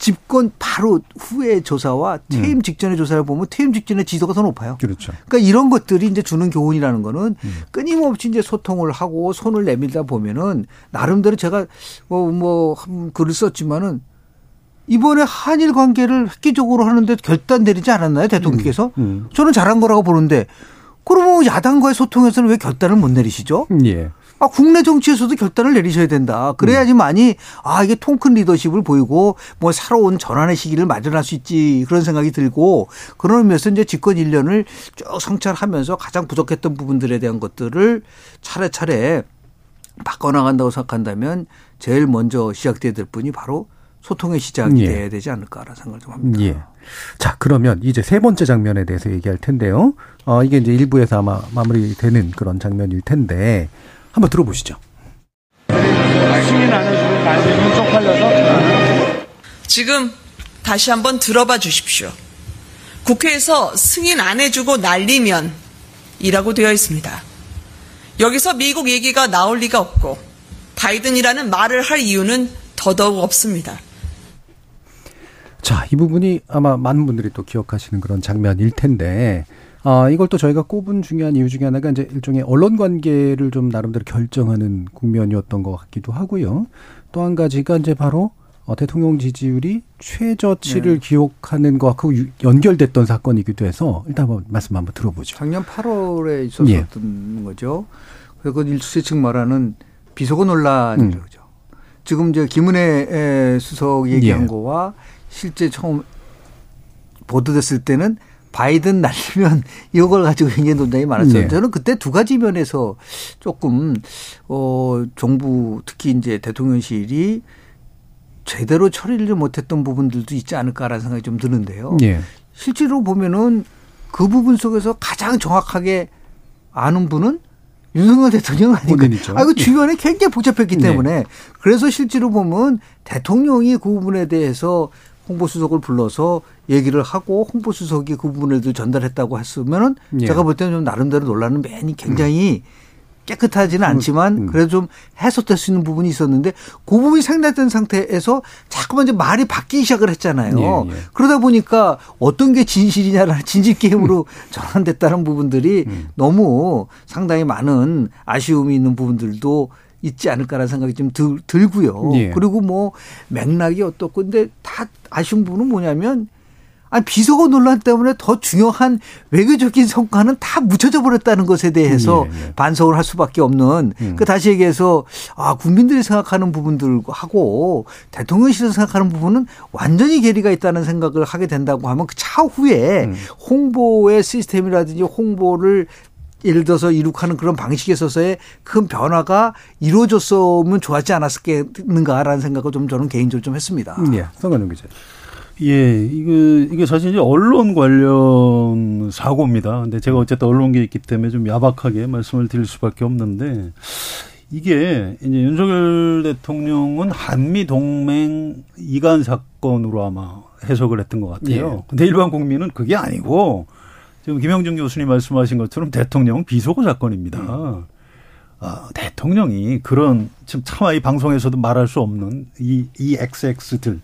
집권 바로 후의 조사와 퇴임 음. 직전의 조사를 보면 퇴임 직전의 지도가 더 높아요. 그렇죠. 그러니까 이런 것들이 이제 주는 교훈이라는 거는 음. 끊임없이 이제 소통을 하고 손을 내밀다 보면은 나름대로 제가 뭐, 뭐, 글을 썼지만은 이번에 한일 관계를 획기적으로 하는데 결단 내리지 않았나요? 대통령께서? 음. 음. 저는 잘한 거라고 보는데 그러면 야당과의 소통에서는 왜 결단을 못 내리시죠? 예. 아, 국내 정치에서도 결단을 내리셔야 된다. 그래야지만이 아, 이게 통큰 리더십을 보이고 뭐 새로운 전환의 시기를 마련할 수 있지 그런 생각이 들고 그런 의미에서 이제 집권 1년을 쭉 성찰하면서 가장 부족했던 부분들에 대한 것들을 차례차례 바꿔나간다고 생각한다면 제일 먼저 시작돼야 될 분이 바로 소통의 시작이 예. 돼야 되지 않을까라는 생각을 좀 합니다. 예. 자, 그러면 이제 세 번째 장면에 대해서 얘기할 텐데요. 어, 이게 이제 일부에서 아마 마무리되는 그런 장면일 텐데 한번 들어보시죠. 지금 다시 한번 들어봐 주십시오. 국회에서 승인 안 해주고 날리면 이라고 되어 있습니다. 여기서 미국 얘기가 나올 리가 없고 바이든이라는 말을 할 이유는 더더욱 없습니다. 자, 이 부분이 아마 많은 분들이 또 기억하시는 그런 장면일 텐데 아, 이걸 또 저희가 꼽은 중요한 이유 중에 하나가 이제 일종의 언론 관계를 좀 나름대로 결정하는 국면이었던 것 같기도 하고요. 또 한 가지가 이제 바로 어, 대통령 지지율이 최저치를 네. 기록하는 것과 연결됐던 사건이기도 해서 일단 한번 말씀 한번 들어보죠. 작년 8월에 있었던 예. 거죠. 그건 일수세 측 말하는 비속어 논란이죠. 음. 지금 이제 김은혜 수석 얘기한 예. 거와 실제 처음 보도됐을 때는 바이든 날리면 이걸 가지고 굉장히 논쟁이 많았어요. 네. 저는 그때 두 가지 면에서 조금 어 정부 특히 이제 대통령실이 제대로 처리를 못했던 부분들도 있지 않을까라는 생각이 좀 드는데요. 네. 실제로 보면은 그 부분 속에서 가장 정확하게 아는 분은 윤석열 대통령 아닌가. 아, 그 주변에 굉장히 복잡했기 네. 때문에 네. 그래서 실제로 보면 대통령이 그 부분에 대해서 홍보수석을 불러서 얘기를 하고 홍보수석이 그 부분에도 전달했다고 했으면은 예. 제가 볼 때는 좀 나름대로 논란은 맨이 굉장히 음. 깨끗하지는 않지만 음. 그래도 좀 해소될 수 있는 부분이 있었는데 그 부분이 생략된 상태에서 자꾸만 이제 말이 바뀌기 시작을 했잖아요. 예, 예. 그러다 보니까 어떤 게 진실이냐라는 진실 게임으로 음. 전환됐다는 부분들이 음. 너무 상당히 많은 아쉬움이 있는 부분들도 있지 않을까라는 생각이 좀 들, 들고요. 예. 그리고 뭐 맥락이 어떻고 근데 다 아쉬운 부분은 뭐냐면 아니 비서고 논란 때문에 더 중요한 외교적인 성과는 다 묻혀져 버렸다는 것에 대해서 예, 예. 반성을 할 수밖에 없는 음. 그 다시 얘기해서 아 국민들이 생각하는 부분들하고 대통령실에서 생각하는 부분은 완전히 괴리가 있다는 생각을 하게 된다고 하면 그 차후에 음. 홍보의 시스템이라든지 홍보를 예를 들어서 이룩하는 그런 방식에 있어서의 큰 변화가 이루어졌으면 좋았지 않았을겠는가라는 생각을 좀 저는 개인적으로 좀 했습니다. 예, 성관영 기자. 예, 이게, 이게 사실 이제 언론 관련 사고입니다. 근데 제가 어쨌든 언론계에 있기 때문에 좀 야박하게 말씀을 드릴 수밖에 없는데 이게 이제 윤석열 대통령은 한미 동맹 이간 사건으로 아마 해석을 했던 것 같아요. 예. 근데 일반 국민은 그게 아니고 지금 김영준 교수님 말씀하신 것처럼 대통령 비속어 사건입니다. 음. 아, 대통령이 그런 지금 차마 이 방송에서도 말할 수 없는 이, 이 XX들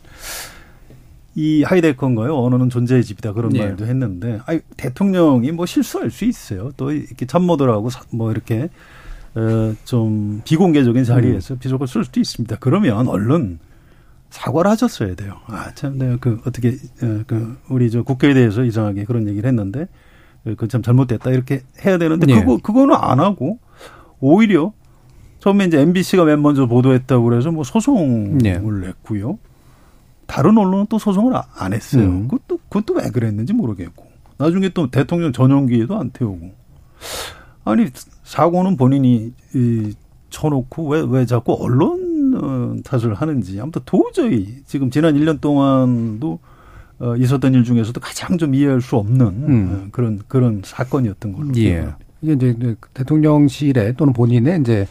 이 하이데커인가요? 언어는 존재의 집이다 그런 네. 말도 했는데 아니, 대통령이 뭐 실수할 수 있어요. 또 이렇게 참모들하고 뭐 이렇게 어, 좀 비공개적인 자리에서 음. 비속을 쓸 수도 있습니다. 그러면 얼른 사과를 하셨어야 돼요. 아, 참, 내가 그 어떻게 어, 그 우리 저 국회에 대해서 이상하게 그런 얘기를 했는데 그 참 잘못됐다 이렇게 해야 되는데 네. 그거 그거는 안 하고 오히려 처음에 이제 MBC가 맨 먼저 보도했다고 그래서 뭐 소송을 네. 냈고요. 다른 언론은 또 소송을 안 했어요. 음. 그것도 그것도 왜 그랬는지 모르겠고 나중에 또 대통령 전용기에도 안 태우고 아니 사고는 본인이 이 쳐놓고 왜 왜 자꾸 언론 어, 탓을 하는지 아무튼 도저히 지금 지난 1년 동안도 어, 있었던 일 중에서도 가장 좀 이해할 수 없는 음. 어, 그런 그런 사건이었던 걸로. 예. 이게 이제 대통령실에 또는 본인의 이제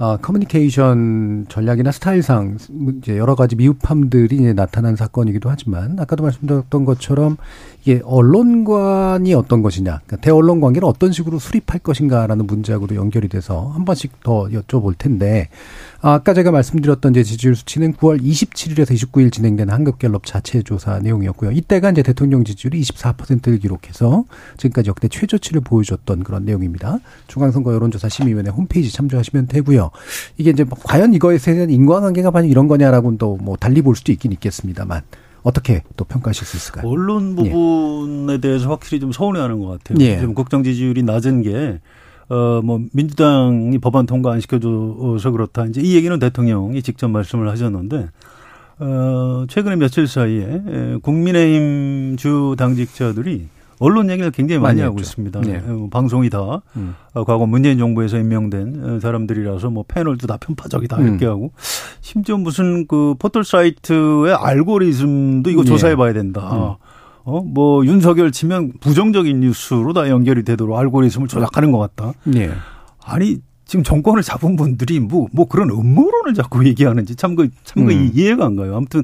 어, 커뮤니케이션 전략이나 스타일상 이제 여러 가지 미흡함들이 이제 나타난 사건이기도 하지만 아까도 말씀드렸던 것처럼 이게 언론관이 어떤 것이냐, 그러니까 대언론 관계를 어떤 식으로 수립할 것인가라는 문제하고도 연결이 돼서 한 번씩 더 여쭤볼 텐데 아까 제가 말씀드렸던 이제 지지율 수치는 9월 27일에서 29일 진행된 한국갤럽 자체 조사 내용이었고요. 이때가 이제 대통령 지지율이 24%를 기록해서 지금까지 역대 최저치를 보여줬던 그런 내용입니다. 중앙선거 여론조사 심의위원회 홈페이지 참조하시면 되고요. 이게 이제 과연 이거에 대한 인과관계가 과연 이런 거냐라고는 또 뭐 달리 볼 수도 있긴 있겠습니다만 어떻게 또 평가하실 수 있을까요? 언론 예. 부분에 예. 대해서 확실히 좀 서운해하는 것 같아요. 예. 지금 국정 지지율이 낮은 게 어, 뭐, 민주당이 법안 통과 안 시켜줘서 그렇다. 이제 이 얘기는 대통령이 직접 말씀을 하셨는데, 어, 최근에 며칠 사이에 국민의힘 주 당직자들이 언론 얘기를 굉장히 많이, 많이 하고 있습니다. 네. 어, 방송이 다 음. 어, 과거 문재인 정부에서 임명된 어, 사람들이라서 뭐 패널도 다 편파적이다 음. 이렇게 하고 심지어 무슨 그 포털 사이트의 알고리즘도 이거 네. 조사해 봐야 된다. 음. 어, 뭐, 윤석열 치면 부정적인 뉴스로 다 연결이 되도록 알고리즘을 조작하는 것 같다. 네. 아니, 지금 정권을 잡은 분들이 뭐, 뭐 그런 음모론을 자꾸 얘기하는지 참 그, 참그 음. 이해가 안 가요. 아무튼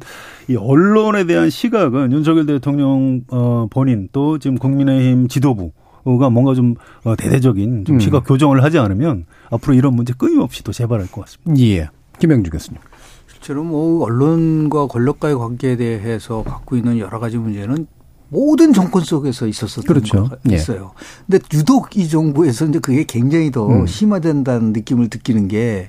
이 언론에 대한 시각은 윤석열 대통령, 어, 본인 또 지금 국민의힘 지도부, 가 뭔가 좀 어, 대대적인 좀 음. 시각 교정을 하지 않으면 앞으로 이런 문제 끊임없이 또 재발할 것 같습니다. 예. 김영주 교수님. 실제로 뭐 언론과 권력과의 관계에 대해서 갖고 있는 여러 가지 문제는 모든 정권 속에서 있었었던 그렇죠. 거 예. 있어요. 예. 근데 유독 이 정부에서 이제 그게 굉장히 더 음. 심화된다는 느낌을 느끼는 게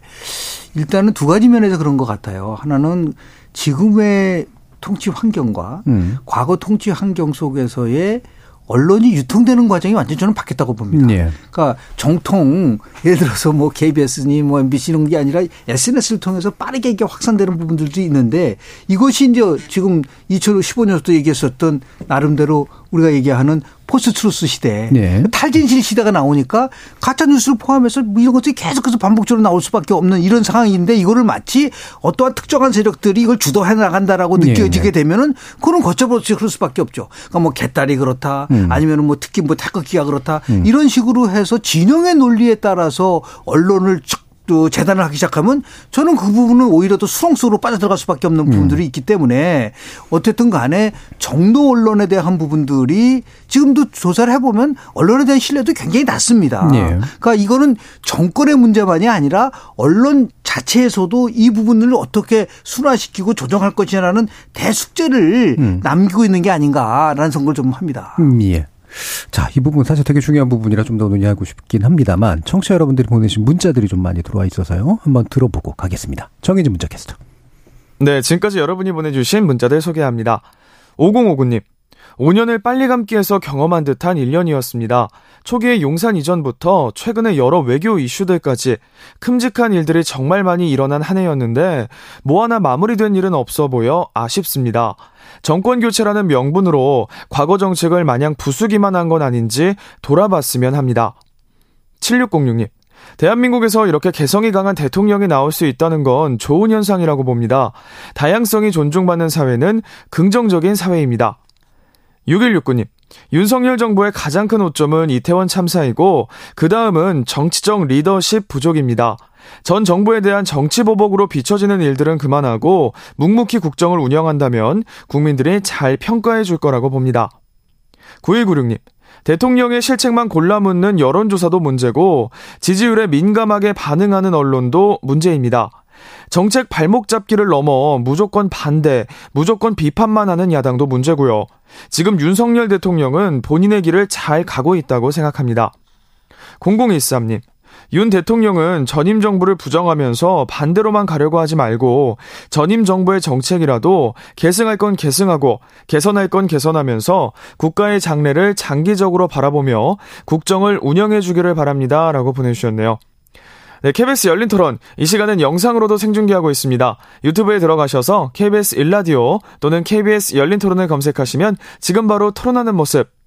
일단은 두 가지 면에서 그런 것 같아요. 하나는 지금의 통치 환경과 음. 과거 통치 환경 속에서의 언론이 유통되는 과정이 완전 저는 바뀌었다고 봅니다. 네. 그러니까 정통 예를 들어서 뭐 KBS니 뭐 MBC 이런 게 아니라 SNS를 통해서 빠르게 이게 확산되는 부분들도 있는데 이것이 이제 지금 2015년부터 얘기했었던 나름대로 우리가 얘기하는 post truth 시대, 네. 탈진실 시대가 나오니까 가짜 뉴스를 포함해서 뭐 이런 것들이 계속해서 반복적으로 나올 수밖에 없는 이런 상황인데 이거를 마치 어떠한 특정한 세력들이 이걸 주도해 나간다라고 네. 느껴지게 네. 되면은 그런 걷잡없이 그럴 수밖에 없죠. 그러니까 뭐 개딸이 그렇다, 음. 아니면은 뭐 특히 뭐 태극기가 그렇다 음. 이런 식으로 해서 진영의 논리에 따라서 언론을 또 재단을 하기 시작하면 저는 그 부분은 오히려 또 수렁 속으로 빠져들어갈 수밖에 없는 부분들이 음. 있기 때문에 어쨌든 간에 정도 언론에 대한 부분들이 지금도 조사를 해보면 언론에 대한 신뢰도 굉장히 낮습니다. 네. 그러니까 이거는 정권의 문제만이 아니라 언론 자체에서도 이 부분을 어떻게 순화시키고 조정할 것이냐라는 대숙제를 음. 남기고 있는 게 아닌가라는 생각을 좀 합니다. 음, 예. 자, 이 부분 사실 되게 중요한 부분이라 좀 더 논의하고 싶긴 합니다만 청취자 여러분들이 보내신 문자들이 좀 많이 들어와 있어서요. 한번 들어보고 가겠습니다. 정해진 문자 캐스터. 네, 지금까지 여러분이 보내주신 문자들 소개합니다. 5059님. 5년을 빨리 감기해서 경험한 듯한 1년이었습니다. 초기에 용산 이전부터 최근에 여러 외교 이슈들까지 큼직한 일들이 정말 많이 일어난 한 해였는데 뭐 하나 마무리된 일은 없어 보여 아쉽습니다. 정권 교체라는 명분으로 과거 정책을 마냥 부수기만 한 건 아닌지 돌아봤으면 합니다. 7606님. 대한민국에서 이렇게 개성이 강한 대통령이 나올 수 있다는 건 좋은 현상이라고 봅니다. 다양성이 존중받는 사회는 긍정적인 사회입니다. 6169님. 윤석열 정부의 가장 큰 오점은 이태원 참사이고 그 다음은 정치적 리더십 부족입니다. 전 정부에 대한 정치 보복으로 비춰지는 일들은 그만하고 묵묵히 국정을 운영한다면 국민들이 잘 평가해 줄 거라고 봅니다. 9196님. 대통령의 실책만 골라 묻는 여론조사도 문제고 지지율에 민감하게 반응하는 언론도 문제입니다. 정책 발목 잡기를 넘어 무조건 반대, 무조건 비판만 하는 야당도 문제고요. 지금 윤석열 대통령은 본인의 길을 잘 가고 있다고 생각합니다. 0013님. 윤 대통령은 전임 정부를 부정하면서 반대로만 가려고 하지 말고 전임 정부의 정책이라도 계승할 건 계승하고 개선할 건 개선하면서 국가의 장래를 장기적으로 바라보며 국정을 운영해 주기를 바랍니다. 라고 보내주셨네요. 네, KBS 열린 토론. 이 시간은 영상으로도 생중계하고 있습니다. 유튜브에 들어가셔서 KBS 일라디오 또는 KBS 열린 토론을 검색하시면 지금 바로 토론하는 모습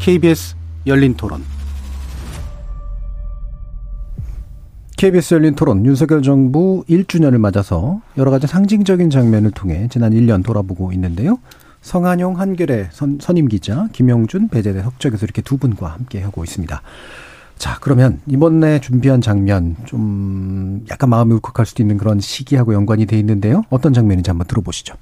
KBS 열린 토론 KBS 열린 토론 윤석열 정부 1주년을 맞아서 여러 가지 상징적인 장면을 통해 지난 1년 돌아보고 있는데요. 성한용 한결의 선, 선임 기자, 김영준, 배재대 석적에서 이렇게 두 분과 함께 하고 있습니다. 자, 그러면 이번에 준비한 장면 좀 약간 마음이 울컥할 수도 있는 그런 시기하고 연관이 돼 있는데요. 어떤 장면인지 한번 들어보시죠.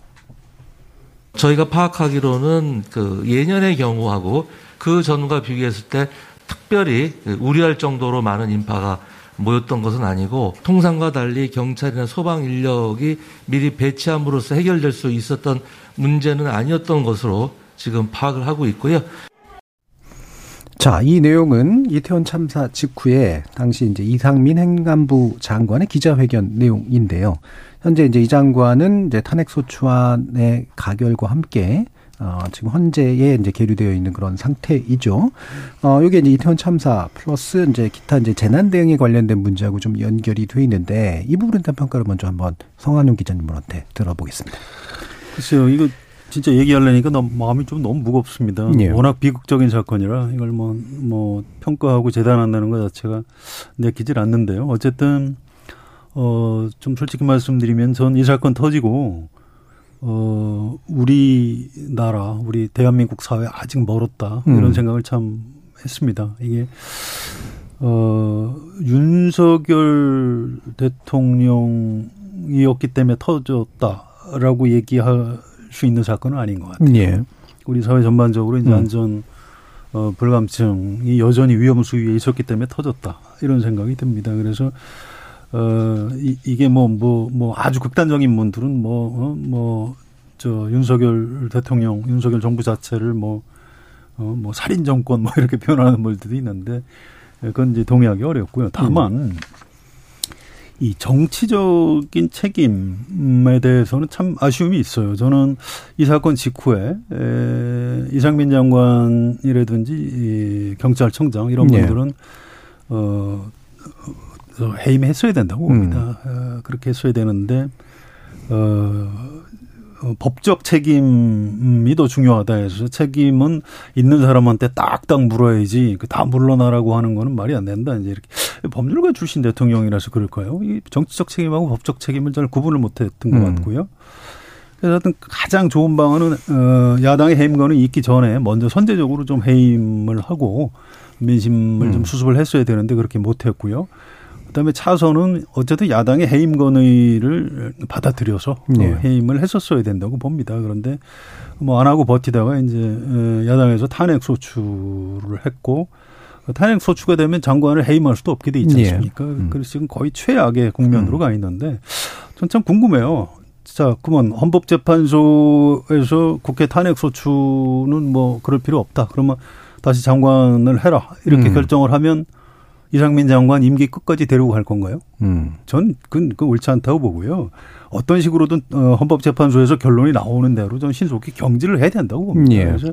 저희가 파악하기로는 그 예년의 경우하고 그 전과 비교했을 때 특별히 우려할 정도로 많은 인파가 모였던 것은 아니고 통상과 달리 경찰이나 소방 인력이 미리 배치함으로써 해결될 수 있었던 문제는 아니었던 것으로 지금 파악을 하고 있고요. 자, 이 내용은 이태원 참사 직후에 당시 이제 이상민 행안부 장관의 기자회견 내용인데요. 현재 이제 이 장관은 이제 탄핵 소추안의 가결과 함께 어, 지금 헌재에 이제 계류되어 있는 그런 상태이죠. 어, 요게 이제 이태원 참사 플러스 이제 기타 이제 재난 대응에 관련된 문제하고 좀 연결이 돼 있는데 이 부분에 대한 평가를 먼저 한번 성한용 기자님한테 들어보겠습니다. 글쎄요, 이거 진짜 얘기하려니까 너무 마음이 좀 너무 무겁습니다. 예. 워낙 비극적인 사건이라 이걸 뭐, 뭐, 평가하고 재단한다는 것 자체가 내키질 않는데요. 어쨌든, 어, 좀 솔직히 말씀드리면 전 이 사건 터지고, 어, 우리나라, 우리 대한민국 사회 아직 멀었다. 이런 음. 생각을 참 했습니다. 이게, 어, 윤석열 대통령이었기 때문에 터졌다라고 얘기할 수 있는 사건은 아닌 것 같아요. 예. 우리 사회 전반적으로 이제 음. 안전 어, 불감증이 여전히 위험 수위에 있었기 때문에 터졌다. 이런 생각이 듭니다. 그래서 어, 이, 이게 뭐, 뭐, 뭐 아주 극단적인 분들은 뭐, 어, 뭐, 저, 윤석열 대통령, 윤석열 정부 자체를 뭐, 어, 뭐, 살인 정권 뭐 이렇게 표현하는 분들도 있는데, 그건 이제 동의하기 어렵고요. 다만, 음. 이 정치적인 책임에 대해서는 참 아쉬움이 있어요. 저는 이 사건 직후에 에, 이상민 장관이라든지 이 경찰청장 이런 네. 분들은 어, 어 해임했어야 된다고 봅니다. 음. 어, 그렇게 했어야 되는데 어 어, 법적 책임이 더 중요하다 해서 책임은 있는 사람한테 딱딱 물어야지 그 다 물러나라고 하는 거는 말이 안 된다 이제 이렇게 법률가 출신 대통령이라서 그럴까요? 이 정치적 책임하고 법적 책임을 잘 구분을 못했던 것 음. 같고요. 그래서 가장 좋은 방안은 어 야당의 해임권이 있기 전에 먼저 선제적으로 좀 해임을 하고 민심을 음. 좀 수습을 했어야 되는데 그렇게 못했고요. 그다음에 차선은 어쨌든 야당의 해임 건의를 받아들여서 네. 어, 해임을 했었어야 된다고 봅니다. 그런데 뭐 안 하고 버티다가 이제 야당에서 탄핵 소추를 했고 탄핵 소추가 되면 장관을 해임할 수도 없게 돼 있지 예. 않습니까? 예. 음. 그래서 지금 거의 최악의 국면으로 음. 가 있는데 전 참 궁금해요. 자, 그러면 헌법재판소에서 국회 탄핵 소추는 뭐 그럴 필요 없다. 그러면 다시 장관을 해라. 이렇게 음. 결정을 하면 이상민 장관 임기 끝까지 데리고 갈 건가요? 음. 전 그건, 그건 옳지 않다고 보고요. 어떤 식으로든 어, 헌법재판소에서 결론이 나오는 대로 전 신속히 경질을 해야 된다고 봅니다. 예. 그래서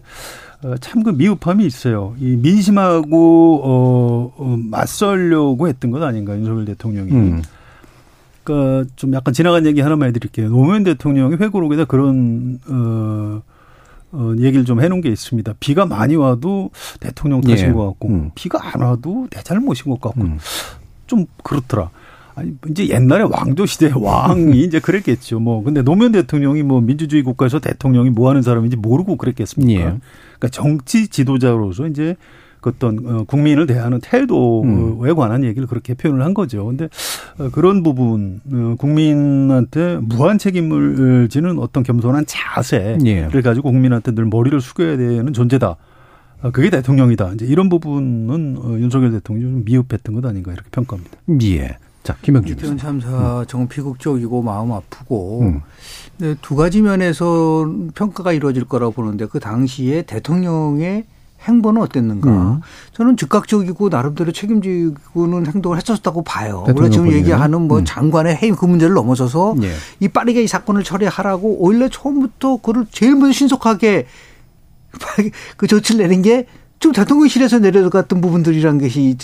어, 참그 미흡함이 있어요. 이 민심하고 어, 어 맞설려고 했던 것 아닌가 윤석열 대통령이. 음. 그러니까 좀 약간 지나간 얘기 하나만 해드릴게요. 노무현 대통령이 회고록에다 그런 어. 어, 얘기를 좀 해놓은 게 있습니다. 비가 많이 와도 대통령 탓인 예. 것 같고, 음. 비가 안 와도 내 잘못인 것 같고, 음. 좀 그렇더라. 아니, 이제 옛날에 왕조 시대 왕이 이제 그랬겠죠. 뭐, 근데 노무현 대통령이 뭐 민주주의 국가에서 대통령이 뭐 하는 사람인지 모르고 그랬겠습니까? 예. 그러니까 정치 지도자로서 이제 그 어떤 어, 국민을 대하는 태도에 음. 관한 얘기를 그렇게 표현을 한 거죠. 근데 어, 그런 부분 어, 국민한테 무한 책임을 지는 어떤 겸손한 자세를 예. 가지고 국민한테 늘 머리를 숙여야 되는 존재다. 그게 대통령이다. 이제 이런 부분은 윤석열 대통령이 좀 미흡했던 것 아닌가 이렇게 평가합니다. 예. 자, 김영준 이태원 참사 음. 정말 비극적이고 마음 아프고 음. 네, 두 가지 면에서 평가가 이루어질 거라고 보는데 그 당시에 대통령의 행보는 어땠는가? 음. 저는 즉각적이고 나름대로 책임지고는 행동을 했었다고 봐요. 우리가 지금 얘기하는 뭐 음. 장관의 해임 그 문제를 넘어서서 예. 이 빠르게 이 사건을 처리하라고 오히려 처음부터 그를 제일 먼저 신속하게 그 조치를 내는 게 좀 대통령실에서 내려갔던 부분들이란 것이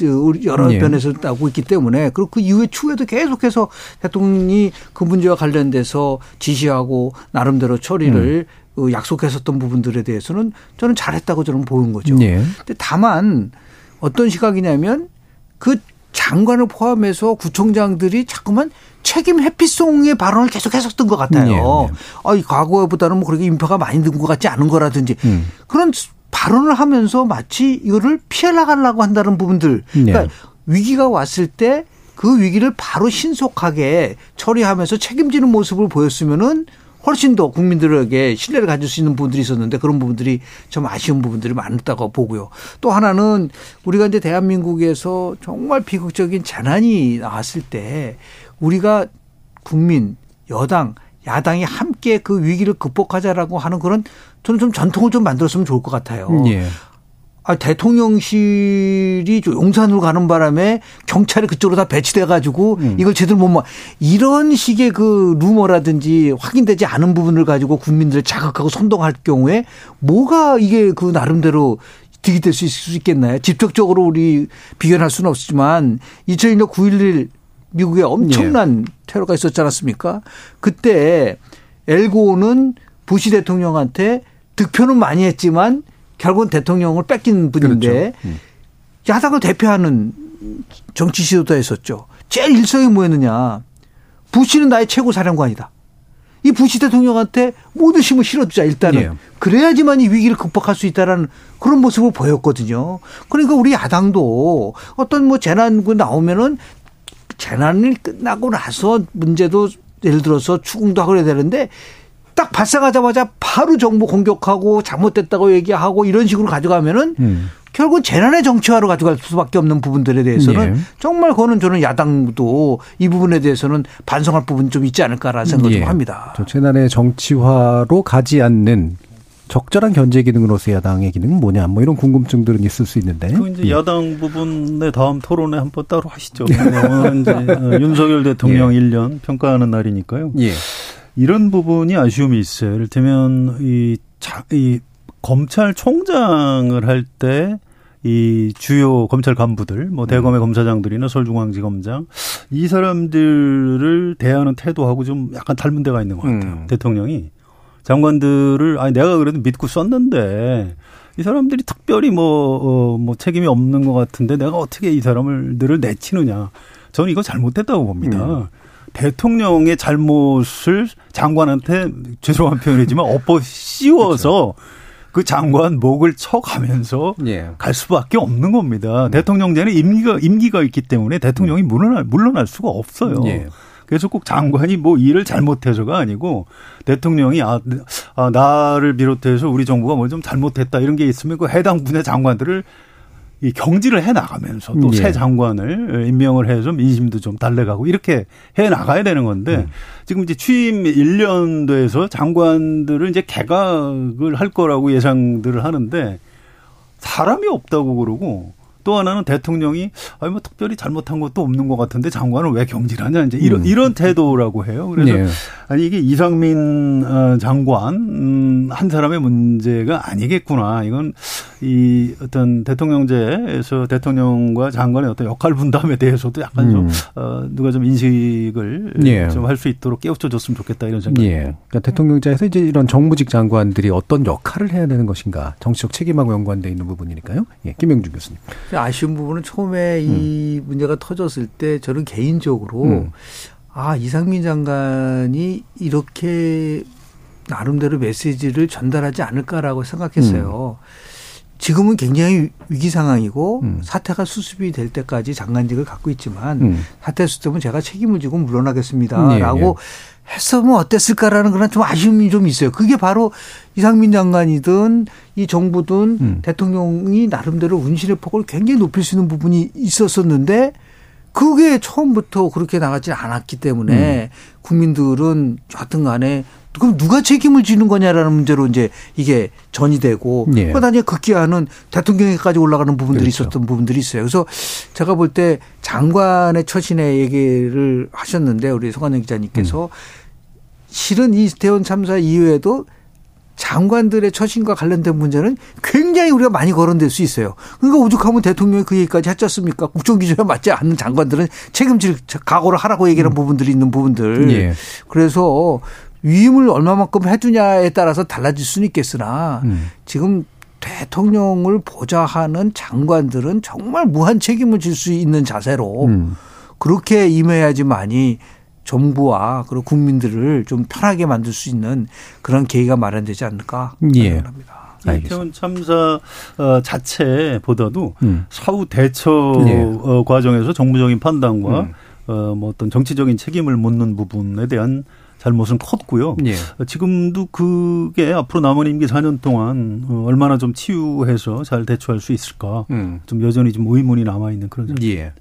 여러 예. 변에서 나오고 있기 때문에 그리고 그 이후에 추후에도 계속해서 대통령이 그 문제와 관련돼서 지시하고 나름대로 처리를 음. 그 약속했었던 부분들에 대해서는 저는 잘했다고 저는 보는 거죠. 네. 근데 다만 어떤 시각이냐면 그 장관을 포함해서 구청장들이 자꾸만 책임 회피송의 발언을 계속 했었던 것 같아요. 네, 네. 아, 이 과거보다는 뭐 그렇게 인파가 많이 든것 같지 않은 거라든지 음. 그런 발언을 하면서 마치 이거를 피해 나가려고 한다는 부분들. 그러니까 네. 위기가 왔을 때 그 위기를 바로 신속하게 처리하면서 책임지는 모습을 보였으면은 훨씬 더 국민들에게 신뢰를 가질 수 있는 부분들이 있었는데 그런 부분들이 좀 아쉬운 부분들이 많다고 보고요. 또 하나는 우리가 이제 대한민국에서 정말 비극적인 재난이 나왔을 때 우리가 국민, 여당, 야당이 함께 그 위기를 극복하자라고 하는 그런 저는 좀 전통을 좀 만들었으면 좋을 것 같아요. 예. 아, 대통령실이 용산으로 가는 바람에 경찰이 그쪽으로 다 배치돼 가지고 음. 이걸 제대로 못 막 이런 식의 그 루머라든지 확인되지 않은 부분을 가지고 국민들을 자극하고 선동할 경우에 뭐가 이게 그 나름대로 득이 될 수 있겠나요? 직접적으로 우리 비견할 수는 없지만 2001년 9.11 미국에 엄청난 예. 테러가 있었지 않았습니까? 그때 엘고는 부시 대통령한테 득표는 많이 했지만 결국은 대통령을 뺏긴 분인데 그렇죠. 음. 야당을 대표하는 정치 지도자였었죠. 제일 일성이 뭐였느냐. 부시는 나의 최고 사령관이다. 이 부시 대통령한테 모든 힘을 실어주자 일단은 예. 그래야지만 이 위기를 극복할 수 있다라는 그런 모습을 보였거든요. 그러니까 우리 야당도 어떤 뭐 재난구 나오면은 재난이 끝나고 나서 문제도 예를 들어서 추궁도 하고 그래야 되는데 딱 발사하자마자 바로 정부 공격하고 잘못됐다고 얘기하고 이런 식으로 가져가면은 음. 결국 재난의 정치화로 가져갈 수밖에 없는 부분들에 대해서는 예. 정말 그거는 저는 야당도 이 부분에 대해서는 반성할 부분이 좀 있지 않을까라는 생각을 예. 좀 합니다. 재난의 정치화로 가지 않는 적절한 견제 기능으로서 야당의 기능은 뭐냐 뭐 이런 궁금증들은 있을 수 있는데 그 이제 예. 야당 부분의 다음 토론에 한번 따로 하시죠. 오늘 이제 어, 윤석열 대통령 예. 1년 평가하는 날이니까요. 예. 이런 부분이 아쉬움이 있어요. 이를테면 이, 자, 이 검찰총장을 할 때 이 주요 검찰 간부들, 뭐 대검의 음. 검사장들이나 서울중앙지검장 이 사람들을 대하는 태도하고 좀 약간 닮은 데가 있는 것 같아요. 음. 대통령이 장관들을 아니 내가 그래도 믿고 썼는데 이 사람들이 특별히 뭐, 어, 뭐 책임이 없는 것 같은데 내가 어떻게 이 사람을 늘을 내치느냐. 저는 이거 잘못됐다고 봅니다. 음. 대통령의 잘못을 장관한테 죄송한 표현이지만 엎어 씌워서 그렇죠. 그 장관 목을 쳐가면서 예. 갈 수밖에 없는 겁니다. 음. 대통령제는 임기가 임기가 있기 때문에 대통령이 음. 물러날 물러날 수가 없어요. 예. 그래서 꼭 장관이 뭐 일을 잘못해서가 아니고 대통령이 아, 아 나를 비롯해서 우리 정부가 뭘좀 잘못했다 이런 게 있으면 그 해당 분야 장관들을 이 경질을 해 나가면서 또새 예. 장관을 임명을 해서 민심도 좀 달래가고 이렇게 해 나가야 되는 건데 음. 지금 이제 취임 1년 돼서 장관들은 이제 개각을 할 거라고 예상들을 하는데 사람이 없다고 그러고 또 하나는 대통령이 아니 뭐 특별히 잘못한 것도 없는 것 같은데 장관을 왜 경질하냐 이제 이런 음. 이런 태도라고 해요. 그래서 네. 아니 이게 이상민 어, 장관 음, 한 사람의 문제가 아니겠구나. 이건 이 어떤 대통령제에서 대통령과 장관의 어떤 역할 분담에 대해서도 약간 음. 좀 어, 누가 좀 인식을 예. 좀할 수 있도록 깨우쳐 줬으면 좋겠다 이런 생각이. 예. 그러니까 대통령제에서 이제 이런 정무직 장관들이 어떤 역할을 해야 되는 것인가 정치적 책임하고 연관돼 있는 부분이니까요. 예, 김영준 교수님. 아쉬운 부분은 처음에 음. 이 문제가 터졌을 때 저는 개인적으로 음. 아 이상민 장관이 이렇게 나름대로 메시지를 전달하지 않을까라고 생각했어요. 음. 지금은 굉장히 위기 상황이고 음. 사태가 수습이 될 때까지 장관직을 갖고 있지만 음. 사태 수습은 제가 책임을 지고 물러나겠습니다라고 네, 네. 했으면 어땠을까라는 그런 좀 아쉬움이 좀 있어요. 그게 바로 이상민 장관이든 이 정부든 음. 대통령이 나름대로 운신의 폭을 굉장히 높일 수 있는 부분이 있었었는데 그게 처음부터 그렇게 나가지 않았기 때문에 음. 국민들은 여하튼 간에 그럼 누가 책임을 지는 거냐라는 문제로 이제 이게 전이 되고 예. 그러다 이제 극기하는 대통령에까지 올라가는 부분들이 그렇죠. 있었던 부분들이 있어요. 그래서 제가 볼 때 장관의 처신의 얘기를 하셨는데 우리 송한영 기자님께서 음. 실은 이 대원 참사 이후에도 장관들의 처신과 관련된 문제는 굉장히 우리가 많이 거론될 수 있어요. 그러니까 오죽하면 대통령이 그 얘기까지 했지 않습니까? 국정기조에 맞지 않는 장관들은 책임질 각오를 하라고 얘기하는 음. 부분들이 있는 부분들. 예. 그래서 위임을 얼마만큼 해주냐에 따라서 달라질 수는 있겠으나 음. 지금 대통령을 보좌하는 장관들은 정말 무한 책임을 질 수 있는 자세로 음. 그렇게 임해야지만이 정부와 그리고 국민들을 좀 편하게 만들 수 있는 그런 계기가 마련되지 않을까 예. 생각합니다. 이태원 참사 어, 자체보다도 음. 사후 대처 예. 어, 과정에서 정부적인 판단과 음. 어, 뭐 어떤 정치적인 책임을 묻는 부분에 대한 잘못은 컸고요. 예. 지금도 그게 앞으로 남은 임기 4년 동안 얼마나 좀 치유해서 잘 대처할 수 있을까 음. 좀 여전히 좀 의문이 남아 있는 그런. 예.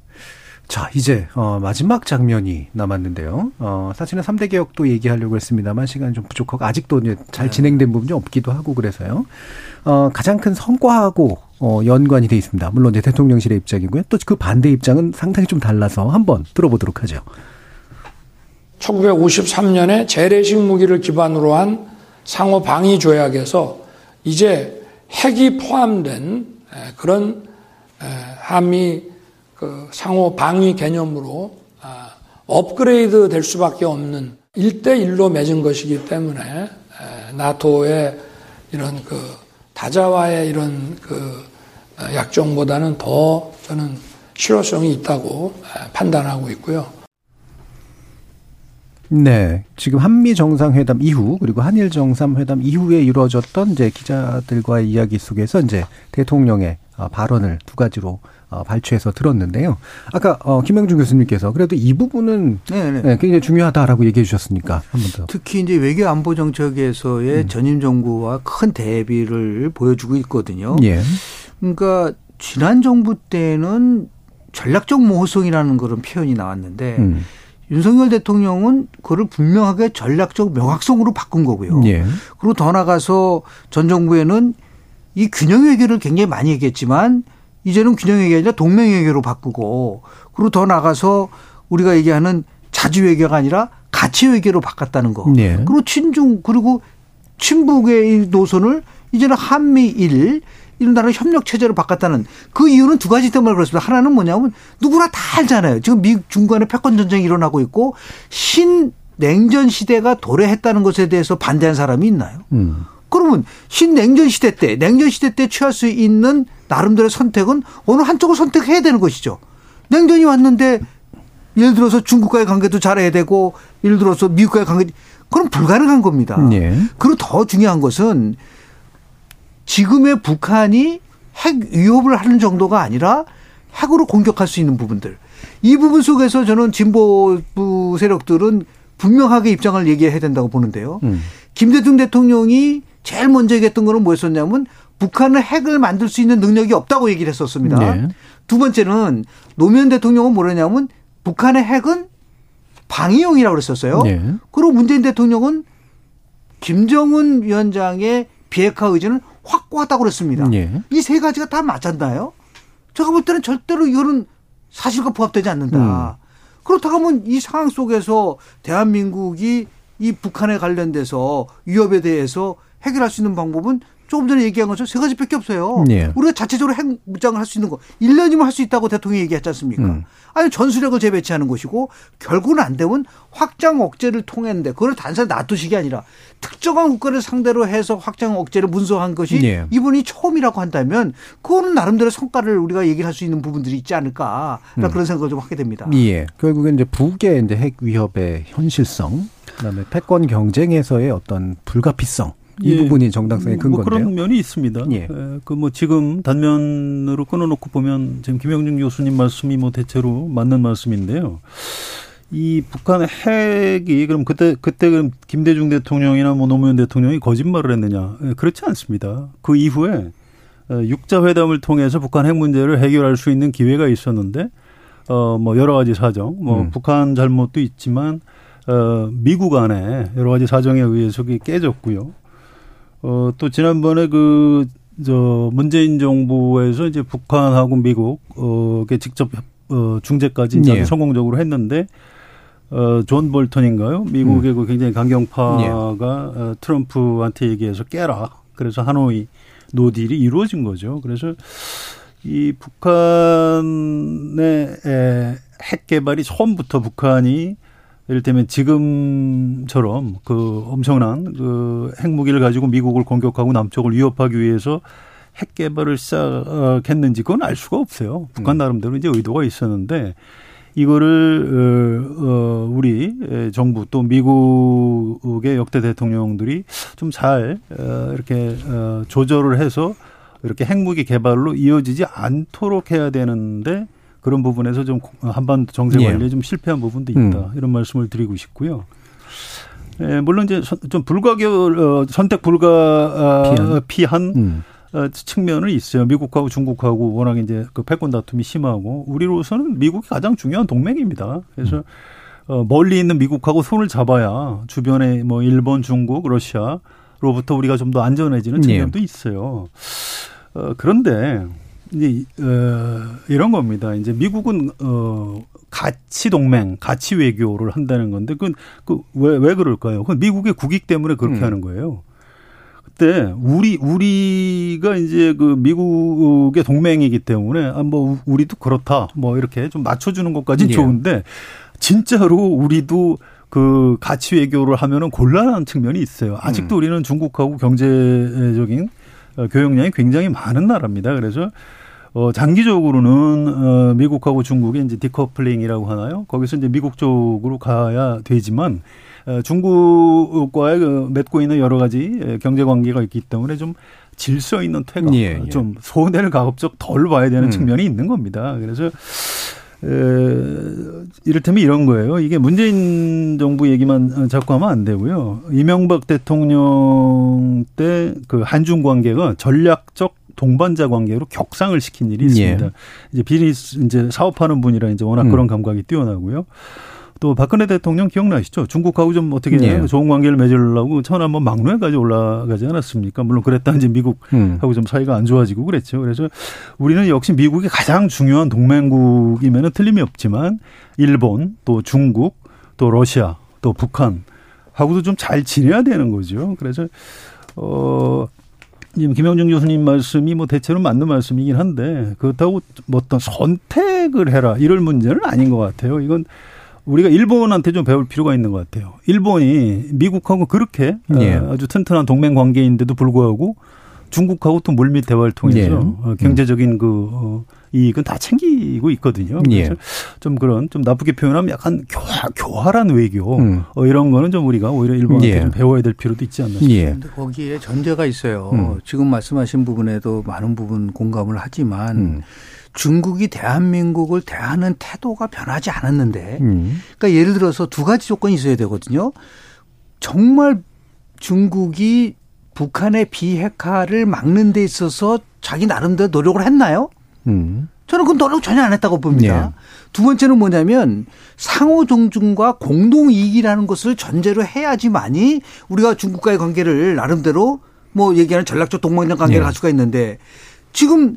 자, 이제 어 마지막 장면이 남았는데요. 어 사실은 3대 개혁도 얘기하려고 했습니다만 시간이 좀 부족하고 아직도 이제 잘 네. 진행된 부분이 없기도 하고 그래서요. 어 가장 큰 성과하고 어 연관이 돼 있습니다. 물론 이제 대통령실의 입장이고요. 또 그 반대 입장은 상당히 좀 달라서 한번 들어보도록 하죠. 1953년에 재래식 무기를 기반으로 한 상호 방위 조약에서 이제 핵이 포함된 그런 한미 그 상호 방위 개념으로 아, 업그레이드 될 수밖에 없는 1대1로 맺은 것이기 때문에 나토의 이런 그 다자와의 이런 그 어, 약정보다는 더 저는 실효성이 있다고 판단하고 있고요. 네. 지금 한미 정상회담 이후 그리고 한일 정상회담 이후에 이루어졌던 이제 기자들과의 이야기 속에서 이제 대통령의 어, 발언을 두 가지로 어, 발췌해서 들었는데요. 아까 어, 김영준 교수님께서 그래도 이 부분은 네네. 네. 네, 굉장히 중요하다라고 얘기해 주셨으니까 한 번 더. 특히 이제 외교 안보 정책에서의 음. 전임 정부와 큰 대비를 보여주고 있거든요. 예. 그러니까 지난 정부 때는 전략적 모호성이라는 그런 표현이 나왔는데 음. 윤석열 대통령은 그를 분명하게 전략적 명확성으로 바꾼 거고요. 예. 그리고 더 나가서 전 정부에는 이 균형 외교를 굉장히 많이 얘기했지만 이제는 균형 외교가 아니라 동맹 외교로 바꾸고 그리고 더 나가서 우리가 얘기하는 자주 외교가 아니라 가치 외교로 바꿨다는 거. 네. 그리고 친중 그리고 친북의 노선을 이제는 한미일 이런 나라 협력 체제로 바꿨다는 그 이유는 두 가지 때문에 그렇습니다. 하나는 뭐냐면 누구나 다 알잖아요. 지금 미국 중간에 패권 전쟁이 일어나고 있고 신 냉전 시대가 도래했다는 것에 대해서 반대한 사람이 있나요? 음. 그러면 신냉전 시대 때, 냉전 시대 때 취할 수 있는 나름대로의 선택은 어느 한쪽을 선택해야 되는 것이죠. 냉전이 왔는데 예를 들어서 중국과의 관계도 잘해야 되고 예를 들어서 미국과의 관계 그럼 불가능한 겁니다. 예. 그리고 더 중요한 것은 지금의 북한이 핵 위협을 하는 정도가 아니라 핵으로 공격할 수 있는 부분들. 이 부분 속에서 저는 진보부 세력들은 분명하게 입장을 얘기해야 된다고 보는데요. 음. 김대중 대통령이 제일 먼저 얘기했던 거는 뭐였었냐면 북한은 핵을 만들 수 있는 능력이 없다고 얘기를 했었습니다. 네. 두 번째는 노무현 대통령은 뭐냐면 북한의 핵은 방위용이라고 그랬었어요. 네. 그리고 문재인 대통령은 김정은 위원장의 비핵화 의지는 확고하다고 그랬습니다. 네. 이세 가지가 다 맞았나요? 제가 볼 때는 절대로 이거는 사실과 부합되지 않는다. 음. 그렇다고 하면 이 상황 속에서 대한민국이 이 북한에 관련돼서 위협에 대해서 해결할 수 있는 방법은 조금 전에 얘기한 것처럼 세 가지밖에 없어요. 네. 우리가 자체적으로 핵 무장을 할 수 있는 거 1년이면 할 수 있다고 대통령이 얘기했지 않습니까? 음. 아니 전술핵을 재배치하는 것이고 결국은 안 되면 확장 억제를 통했는데 그걸 단순히 놔두식이 아니라 특정한 국가를 상대로 해서 확장 억제를 문서한 것이 네. 이분이 처음이라고 한다면 그거는 나름대로 성과를 우리가 얘기를 할 수 있는 부분들이 있지 않을까 음. 그런 생각을 좀 하게 됩니다. 예. 결국엔 이제 북의 이제 핵 위협의 현실성 그다음에 패권 경쟁에서의 어떤 불가피성 이 예. 부분이 정당성의 뭐 근거인데요. 그런 면이 있습니다. 예. 예. 그뭐 지금 단면으로 끊어놓고 보면 지금 김영준 교수님 말씀이 뭐 대체로 맞는 말씀인데요. 이 북한의 핵이 그럼 그때 그때 그럼 김대중 대통령이나 뭐 노무현 대통령이 거짓말을 했느냐? 예, 그렇지 않습니다. 그 이후에 어, 육자 회담을 통해서 북한 핵 문제를 해결할 수 있는 기회가 있었는데 어뭐 여러 가지 사정, 뭐 음. 북한 잘못도 있지만 어 미국 안에 여러 가지 사정에 의해서 깨졌고요. 어, 또 지난번에 그, 저, 문재인 정부에서 이제 북한하고 미국, 어, 게 직접, 어, 중재까지 이제 예. 성공적으로 했는데, 어, 존 볼턴인가요? 미국의 음. 그 굉장히 강경파가 예. 어, 트럼프한테 얘기해서 깨라. 그래서 하노이 no deal이 이루어진 거죠. 그래서 이 북한의 핵 개발이 처음부터 북한이 이를테면 지금처럼 그 엄청난 그 핵무기를 가지고 미국을 공격하고 남쪽을 위협하기 위해서 핵 개발을 시작했는지 그건 알 수가 없어요. 북한 음. 나름대로 이제 의도가 있었는데 이거를 어, 어 우리 정부 또 미국의 역대 대통령들이 좀잘 어, 이렇게 어, 조절을 해서 이렇게 핵무기 개발로 이어지지 않도록 해야 되는데 그런 부분에서 좀 한반도 정세 관리에 예. 좀 실패한 부분도 있다 음. 이런 말씀을 드리고 싶고요. 예, 물론 이제 좀 불가결 어, 선택 불가 피한, 피한 음. 어, 측면은 있어요. 미국하고 중국하고 워낙 이제 그 패권 다툼이 심하고 우리로서는 미국이 가장 중요한 동맹입니다. 그래서 음. 어, 멀리 있는 미국하고 손을 잡아야 주변에 뭐 일본, 중국, 러시아로부터 우리가 좀 더 안전해지는 측면도 예. 있어요. 어, 그런데 이제 어, 이런 겁니다. 이제 미국은 어 가치 동맹, 가치 외교를 한다는 건데 그건 그왜왜 왜 그럴까요? 그건 미국의 국익 때문에 그렇게 음. 하는 거예요. 그때 우리 우리가 이제 그 미국의 동맹이기 때문에 아 뭐 우리도 그렇다. 뭐 이렇게 좀 맞춰 주는 것까지 예. 좋은데 진짜로 우리도 그 가치 외교를 하면은 곤란한 측면이 있어요. 아직도 음. 우리는 중국하고 경제적인 어, 교역량이 굉장히 많은 나라입니다. 그래서 어, 장기적으로는 어, 미국하고 중국의 이제 디커플링이라고 하나요? 거기서 이제 미국 쪽으로 가야 되지만 어, 중국과의 그 맺고 있는 여러 가지 경제 관계가 있기 때문에 좀 질서 있는 퇴가 예, 예. 좀 손해를 가급적 덜 봐야 되는 음. 측면이 있는 겁니다. 그래서 에, 이를테면 이런 거예요. 이게 문재인 정부 얘기만 자꾸 하면 안 되고요. 이명박 대통령 때 그 한중 관계가 전략적 동반자 관계로 격상을 시킨 일이 있습니다. 예. 이제 비리 이제 사업하는 분이라 이제 워낙 음. 그런 감각이 뛰어나고요. 또 박근혜 대통령 기억나시죠? 중국하고 좀 어떻게 예. 좋은 관계를 맺으려고 처음 한번 막루에까지 올라가지 않았습니까? 물론 그랬다 이제 미국하고 음. 좀 사이가 안 좋아지고 그랬죠. 그래서 우리는 역시 미국이 가장 중요한 동맹국이면은 틀림이 없지만 일본 또 중국 또 러시아 또 북한 하고도 좀 잘 지내야 되는 거죠. 그래서 어 지금 김영준 교수님 말씀이 뭐 대체로 맞는 말씀이긴 한데 그렇다고 뭐 어떤 선택을 해라 이럴 문제는 아닌 것 같아요. 이건 우리가 일본한테 좀 배울 필요가 있는 것 같아요. 일본이 미국하고 그렇게 예. 아주 튼튼한 동맹 관계인데도 불구하고 중국하고 또 물밑 대화를 통해서 예. 어, 경제적인 그 어, 이익은 다 챙기고 있거든요. 예. 그래서 좀 그런 좀 나쁘게 표현하면 약간 교활, 교활한 외교 음. 어, 이런 거는 좀 우리가 오히려 일본한테 예. 좀 배워야 될 필요도 있지 않나 싶습니다. 예. 거기에 전제가 있어요. 음. 지금 말씀하신 부분에도 많은 부분 공감을 하지만 음. 중국이 대한민국을 대하는 태도가 변하지 않았는데, 음. 그러니까 예를 들어서 두 가지 조건이 있어야 되거든요. 정말 중국이 북한의 비핵화를 막는 데 있어서 자기 나름대로 노력을 했나요? 음. 저는 그 노력 전혀 안 했다고 봅니다. 네. 두 번째는 뭐냐면 상호 존중과 공동 이익이라는 것을 전제로 해야지만이 우리가 중국과의 관계를 나름대로 뭐 얘기하는 전략적 동맹 관계를 네. 할 수가 있는데 지금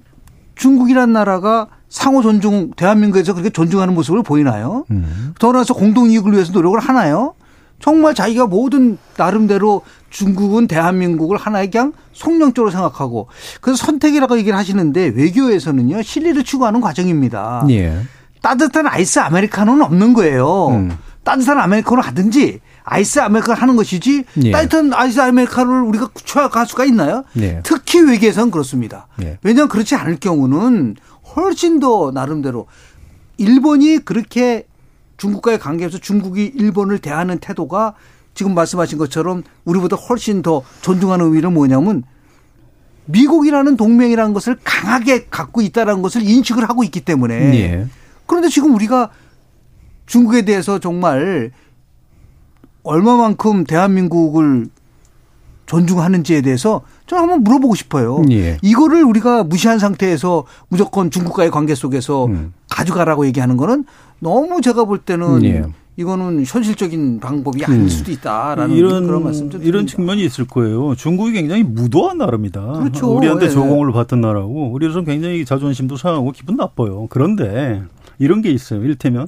중국이란 나라가 상호 존중 대한민국에서 그렇게 존중하는 모습을 보이나요? 음. 더 나아서 공동 이익을 위해서 노력을 하나요? 정말 자기가 모든 나름대로 중국은 대한민국을 하나의 그냥 속령적으로 생각하고 그래서 선택이라고 얘기를 하시는데 외교에서는요 실리를 추구하는 과정입니다. 예. 따뜻한 아이스 아메리카노는 없는 거예요. 음. 따뜻한 아메리카노 하든지 아이스 아메리카노 하는 것이지 예. 따뜻한 아이스 아메리카노를 우리가 취할 수가 있나요? 예. 특히 외교에서는 그렇습니다. 예. 왜냐하면 그렇지 않을 경우는 훨씬 더 나름대로 일본이 그렇게 중국과의 관계에서 중국이 일본을 대하는 태도가 지금 말씀하신 것처럼 우리보다 훨씬 더 존중하는 의미는 뭐냐면 미국이라는 동맹이라는 것을 강하게 갖고 있다는 것을 인식을 하고 있기 때문에 예. 그런데 지금 우리가 중국에 대해서 정말 얼마만큼 대한민국을 존중하는지에 대해서 저는 한번 물어보고 싶어요. 예. 이거를 우리가 무시한 상태에서 무조건 중국과의 관계 속에서 음. 가져가라고 얘기하는 거는 너무 제가 볼 때는 예. 이거는 현실적인 방법이 아닐 음. 수도 있다라는 이런 그런 말씀 좀 이런 측면이 있을 거예요. 중국이 굉장히 무도한 나라입니다. 그렇죠. 우리한테 예. 조공을 받던 나라고 우리로서 굉장히 자존심도 상하고 기분 나빠요. 그런데 이런 게 있어요. 일테면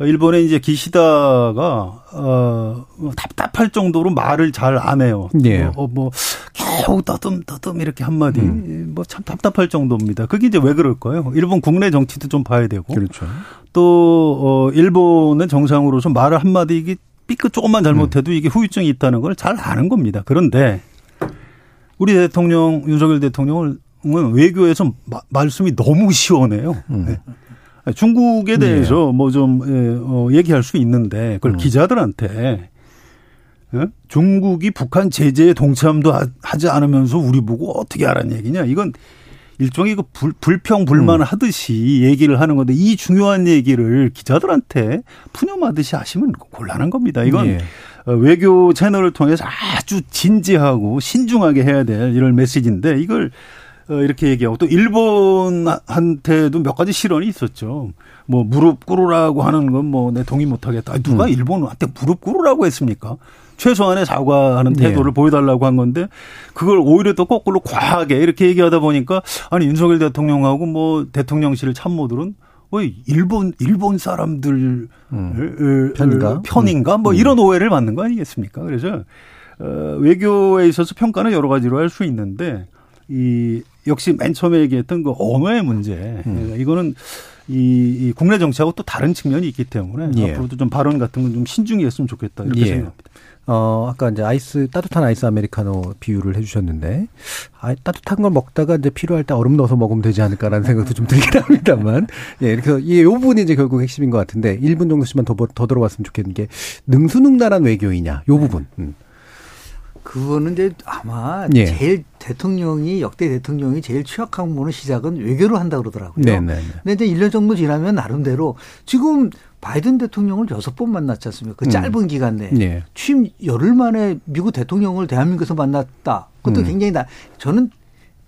일본의 이제 기시다가 어 답답할 정도로 말을 잘 안 해요. 네. 어, 뭐 겨우 떠듬 떠듬 이렇게 한 마디 음. 뭐참 답답할 정도입니다. 그게 이제 왜 그럴까요? 일본 국내 정치도 좀 봐야 되고 그렇죠. 또 어, 일본의 정상으로서 말을 한 마디 이게 삐끗 조금만 잘못해도 음. 이게 후유증이 있다는 걸 잘 아는 겁니다. 그런데 우리 대통령 윤석열 대통령은 외교에서 마, 말씀이 너무 시원해요. 음. 네. 중국에 네. 대해서 네. 뭐좀 예, 어, 얘기할 수 있는데 그걸 음. 기자들한테 어? 중국이 북한 제재에 동참도 하지 않으면서 우리 보고 어떻게 하라는 얘기냐 이건 일종의 그 불, 불평 불만 음. 하듯이 얘기를 하는 건데 이 중요한 얘기를 기자들한테 푸념하듯이 하시면 곤란한 겁니다. 이건 네. 외교 채널을 통해서 아주 진지하고 신중하게 해야 될 이런 메시지인데 이걸 어, 이렇게 얘기하고 또 일본한테도 몇 가지 실언이 있었죠. 뭐 무릎 꿇으라고 하는 건 뭐 내 동의 못 하겠다. 누가 음. 일본한테 무릎 꿇으라고 했습니까? 최소한의 사과하는 네. 태도를 네. 보여달라고 한 건데 그걸 오히려 또 거꾸로 과하게 이렇게 얘기하다 보니까 아니 윤석열 대통령하고 뭐 대통령실 참모들은 왜 일본 일본 사람들 음. 편인가 편인가 뭐 음. 이런 오해를 받는 거 아니겠습니까? 그래서 어, 외교에 있어서 평가는 여러 가지로 할 수 있는데 이 역시 맨 처음에 얘기했던 그 언어의 문제 음. 이거는 이, 이, 국내 정치하고 또 다른 측면이 있기 때문에 예. 앞으로도 좀 발언 같은 건 좀 신중히 했으면 좋겠다 이렇게 예. 생각합니다. 어, 아까 이제 아이스, 따뜻한 아이스 아메리카노 비유를 해주셨는데, 아, 따뜻한 걸 먹다가 이제 필요할 때 얼음 넣어서 먹으면 되지 않을까라는 생각도 좀 들긴 합니다만, 예, 이렇게, 이, 요 부분이 이제 결국 핵심인 것 같은데, 1분 정도씩만 더, 더 들어봤으면 좋겠는 게, 능수능란한 외교이냐, 요 부분. 음. 그거는 이제 아마 예. 제일 대통령이 역대 대통령이 제일 취약한 부분은 시작은 외교로 한다 그러더라고요. 네네. 네. 근데 이제 1년 정도 지나면 나름대로 지금 바이든 대통령을 여섯 번 만났지 않습니까? 그 음. 짧은 음. 기간 내에 네. 취임 열흘 만에 미국 대통령을 대한민국에서 만났다. 그것도 음. 굉장히 나 저는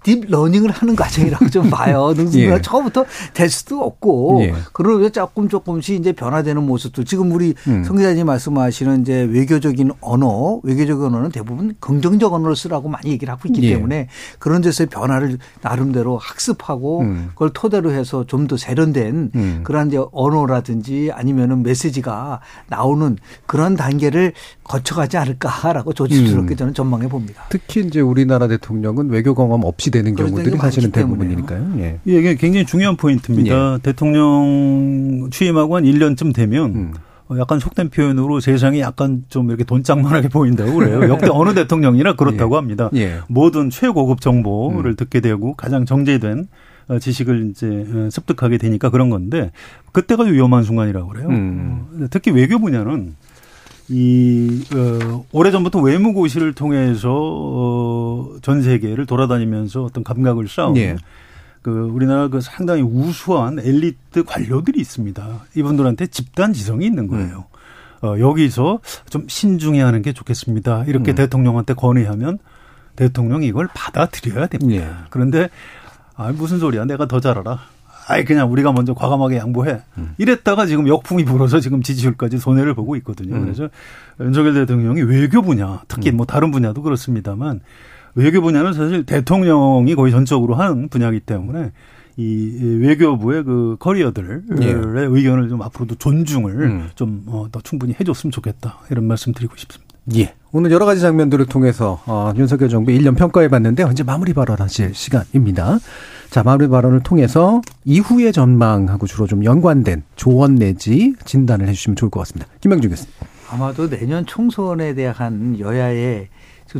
deep learning을 하는 과정이라고 좀 봐요. 능수가 예. 처음부터 될 수도 없고 예. 그러고 조금 조금씩 이제 변화되는 모습도 지금 우리 음. 성 기자님 말씀하시는 이제 외교적인 언어, 외교적 언어는 대부분 긍정적 언어를 쓰라고 많이 얘기를 하고 있기 예. 때문에 그런 데서의 변화를 나름대로 학습하고 음. 그걸 토대로 해서 좀 더 세련된 음. 그러한 이제 언어라든지 아니면은 메시지가 나오는 그런 단계를 거쳐가지 않을까라고 조심스럽게 음. 저는 전망해 봅니다. 특히 이제 우리나라 대통령은 외교 경험 없이 되는 경우들이 사실은 대부분이니까요. 예. 이게 굉장히 중요한 포인트입니다. 예. 대통령 취임하고 한 1년쯤 되면 음. 어, 약간 속된 표현으로 세상이 약간 좀 이렇게 돈짝만하게 보인다고 그래요. 역대 어느 대통령이나 그렇다고 예. 합니다. 예. 모든 최고급 정보를 음. 듣게 되고 가장 정제된 어, 지식을 이제 어, 습득하게 되니까 그런 건데 그때가 위험한 순간이라고 그래요. 음. 특히 외교 분야는 이 어, 오래 전부터 외무고시를 통해서 어, 전 세계를 돌아다니면서 어떤 감각을 쌓은 예. 그 우리나라 그 상당히 우수한 엘리트 관료들이 있습니다. 이분들한테 집단 지성이 있는 거예요. 음. 어, 여기서 좀 신중해 하는 게 좋겠습니다. 이렇게 음. 대통령한테 건의하면 대통령이 이걸 받아들여야 됩니다. 예. 그런데 아 무슨 소리야? 내가 더 잘 알아. 아이 그냥 우리가 먼저 과감하게 양보해. 음. 이랬다가 지금 역풍이 불어서 지금 지지율까지 손해를 보고 있거든요. 음. 그래서 윤석열 대통령이 외교 분야, 특히 음. 뭐 다른 분야도 그렇습니다만 외교 분야는 사실 대통령이 거의 전적으로 하는 분야이기 때문에 이 외교부의 그 커리어들의 예. 의견을 좀 앞으로도 존중을 음. 좀더 어, 충분히 해줬으면 좋겠다 이런 말씀 드리고 싶습니다. 예. 오늘 여러 가지 장면들을 통해서 어, 윤석열 정부 1년 평가해 봤는데 언제 마무리 발언하실 시간입니다. 자, 마무리 발언을 통해서 이후의 전망하고 주로 좀 연관된 조언 내지 진단을 해주시면 좋을 것 같습니다. 김명중 교수님. 아마도 내년 총선에 대한 여야의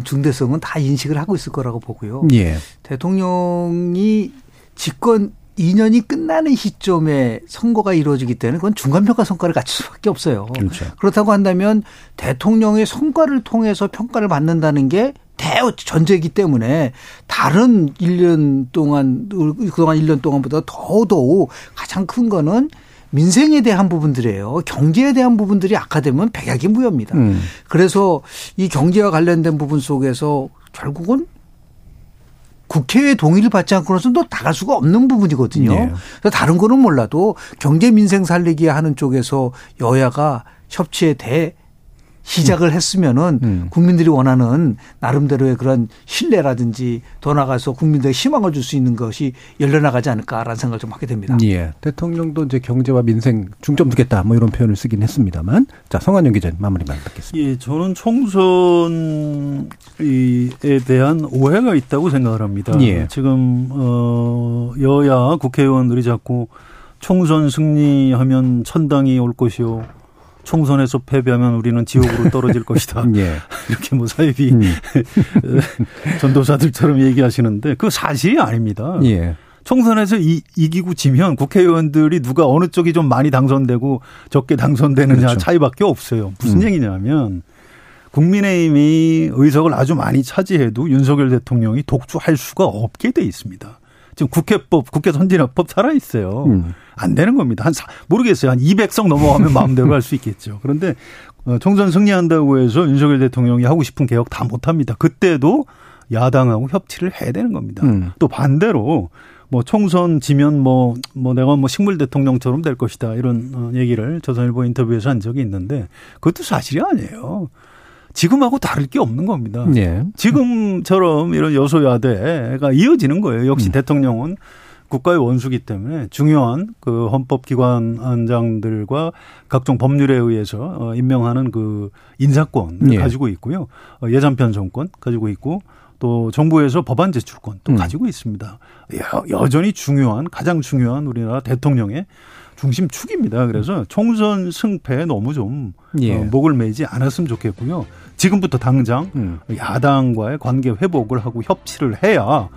중대성은 다 인식을 하고 있을 거라고 보고요. 예. 대통령이 집권 2년이 끝나는 시점에 선거가 이루어지기 때문에 그건 중간평가 성과를 갖출 수밖에 없어요. 그렇죠. 그렇다고 한다면 대통령의 성과를 통해서 평가를 받는다는 게 대전제이기 때문에 다른 1년 동안 그동안 1년 동안보다 더더욱 가장 큰 거는 민생에 대한 부분들이에요. 경제에 대한 부분들이 악화되면 백약이 무효입니다. 음. 그래서 이 경제와 관련된 부분 속에서 결국은 국회의 동의를 받지 않고는 또 나갈 수가 없는 부분이거든요. 네. 그래서 다른 거는 몰라도 경제 민생 살리기 하는 쪽에서 여야가 협치에 대 시작을 했으면은 음. 국민들이 원하는 나름대로의 그런 신뢰라든지 더 나가서 국민들에게 희망을 줄 수 있는 것이 열려나가지 않을까라는 생각을 좀 하게 됩니다. 예. 대통령도 이제 경제와 민생 중점 두겠다 뭐 이런 표현을 쓰긴 했습니다만 자 성한영 기자 마무리만 받겠습니다. 예, 저는 총선에 대한 오해가 있다고 생각을 합니다. 예. 지금 어 여야 국회의원들이 자꾸 총선 승리하면 천당이 올 것이요. 총선에서 패배하면 우리는 지옥으로 떨어질 것이다. 예. 이렇게 뭐 사이비 음. 전도사들처럼 얘기하시는데 그 사실이 아닙니다. 예. 총선에서 이, 이기고 지면 국회의원들이 누가 어느 쪽이 좀 많이 당선되고 적게 당선되느냐 그렇죠. 차이밖에 없어요. 무슨 음. 얘기냐면 국민의힘이 의석을 아주 많이 차지해도 윤석열 대통령이 독주할 수가 없게 돼 있습니다. 지금 국회법, 국회 선진화법 살아 있어요. 음. 안 되는 겁니다. 한 모르겠어요. 한 200석 넘어가면 마음대로 할 수 있겠죠. 그런데 어, 총선 승리한다고 해서 윤석열 대통령이 하고 싶은 개혁 다 못합니다. 그때도 야당하고 협치를 해야 되는 겁니다. 음. 또 반대로 뭐 총선 지면 뭐뭐 뭐 내가 뭐 식물 대통령처럼 될 것이다 이런 어, 얘기를 조선일보 인터뷰에서 한 적이 있는데 그것도 사실이 아니에요. 지금하고 다를 게 없는 겁니다. 예. 지금처럼 이런 여소야대가 이어지는 거예요. 역시 음. 대통령은 국가의 원수기 때문에 중요한 그 헌법기관장들과 각종 법률에 의해서 어, 임명하는 그 인사권을 예. 가지고 있고요. 어, 예산 편성권 가지고 있고 또 정부에서 법안 제출권 또 음. 가지고 있습니다. 여전히 중요한 가장 중요한 우리나라 대통령의 중심축입니다. 그래서 총선 승패에 너무 좀 예. 어, 목을 매지 않았으면 좋겠고요. 지금부터 당장 음. 야당과의 관계 회복을 하고 협치를 해야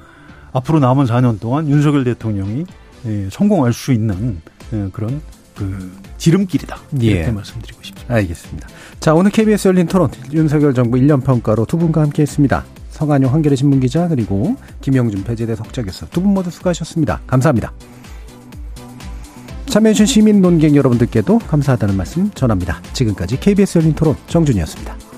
앞으로 남은 4년 동안 윤석열 대통령이 예, 성공할 수 있는 예, 그런 그 지름길이다. 이렇게 예. 말씀드리고 싶습니다. 알겠습니다. 자, 오늘 KBS 열린 토론 윤석열 정부 1년 평가로 두 분과 함께 했습니다. 성한용 한겨레 신문 기자 그리고 김영준 배재대 석좌 교수 두 분 모두 수고하셨습니다. 감사합니다. 참여해주신 시민 논객 여러분들께도 감사하다는 말씀 전합니다. 지금까지 KBS 열린 토론 정준이었습니다.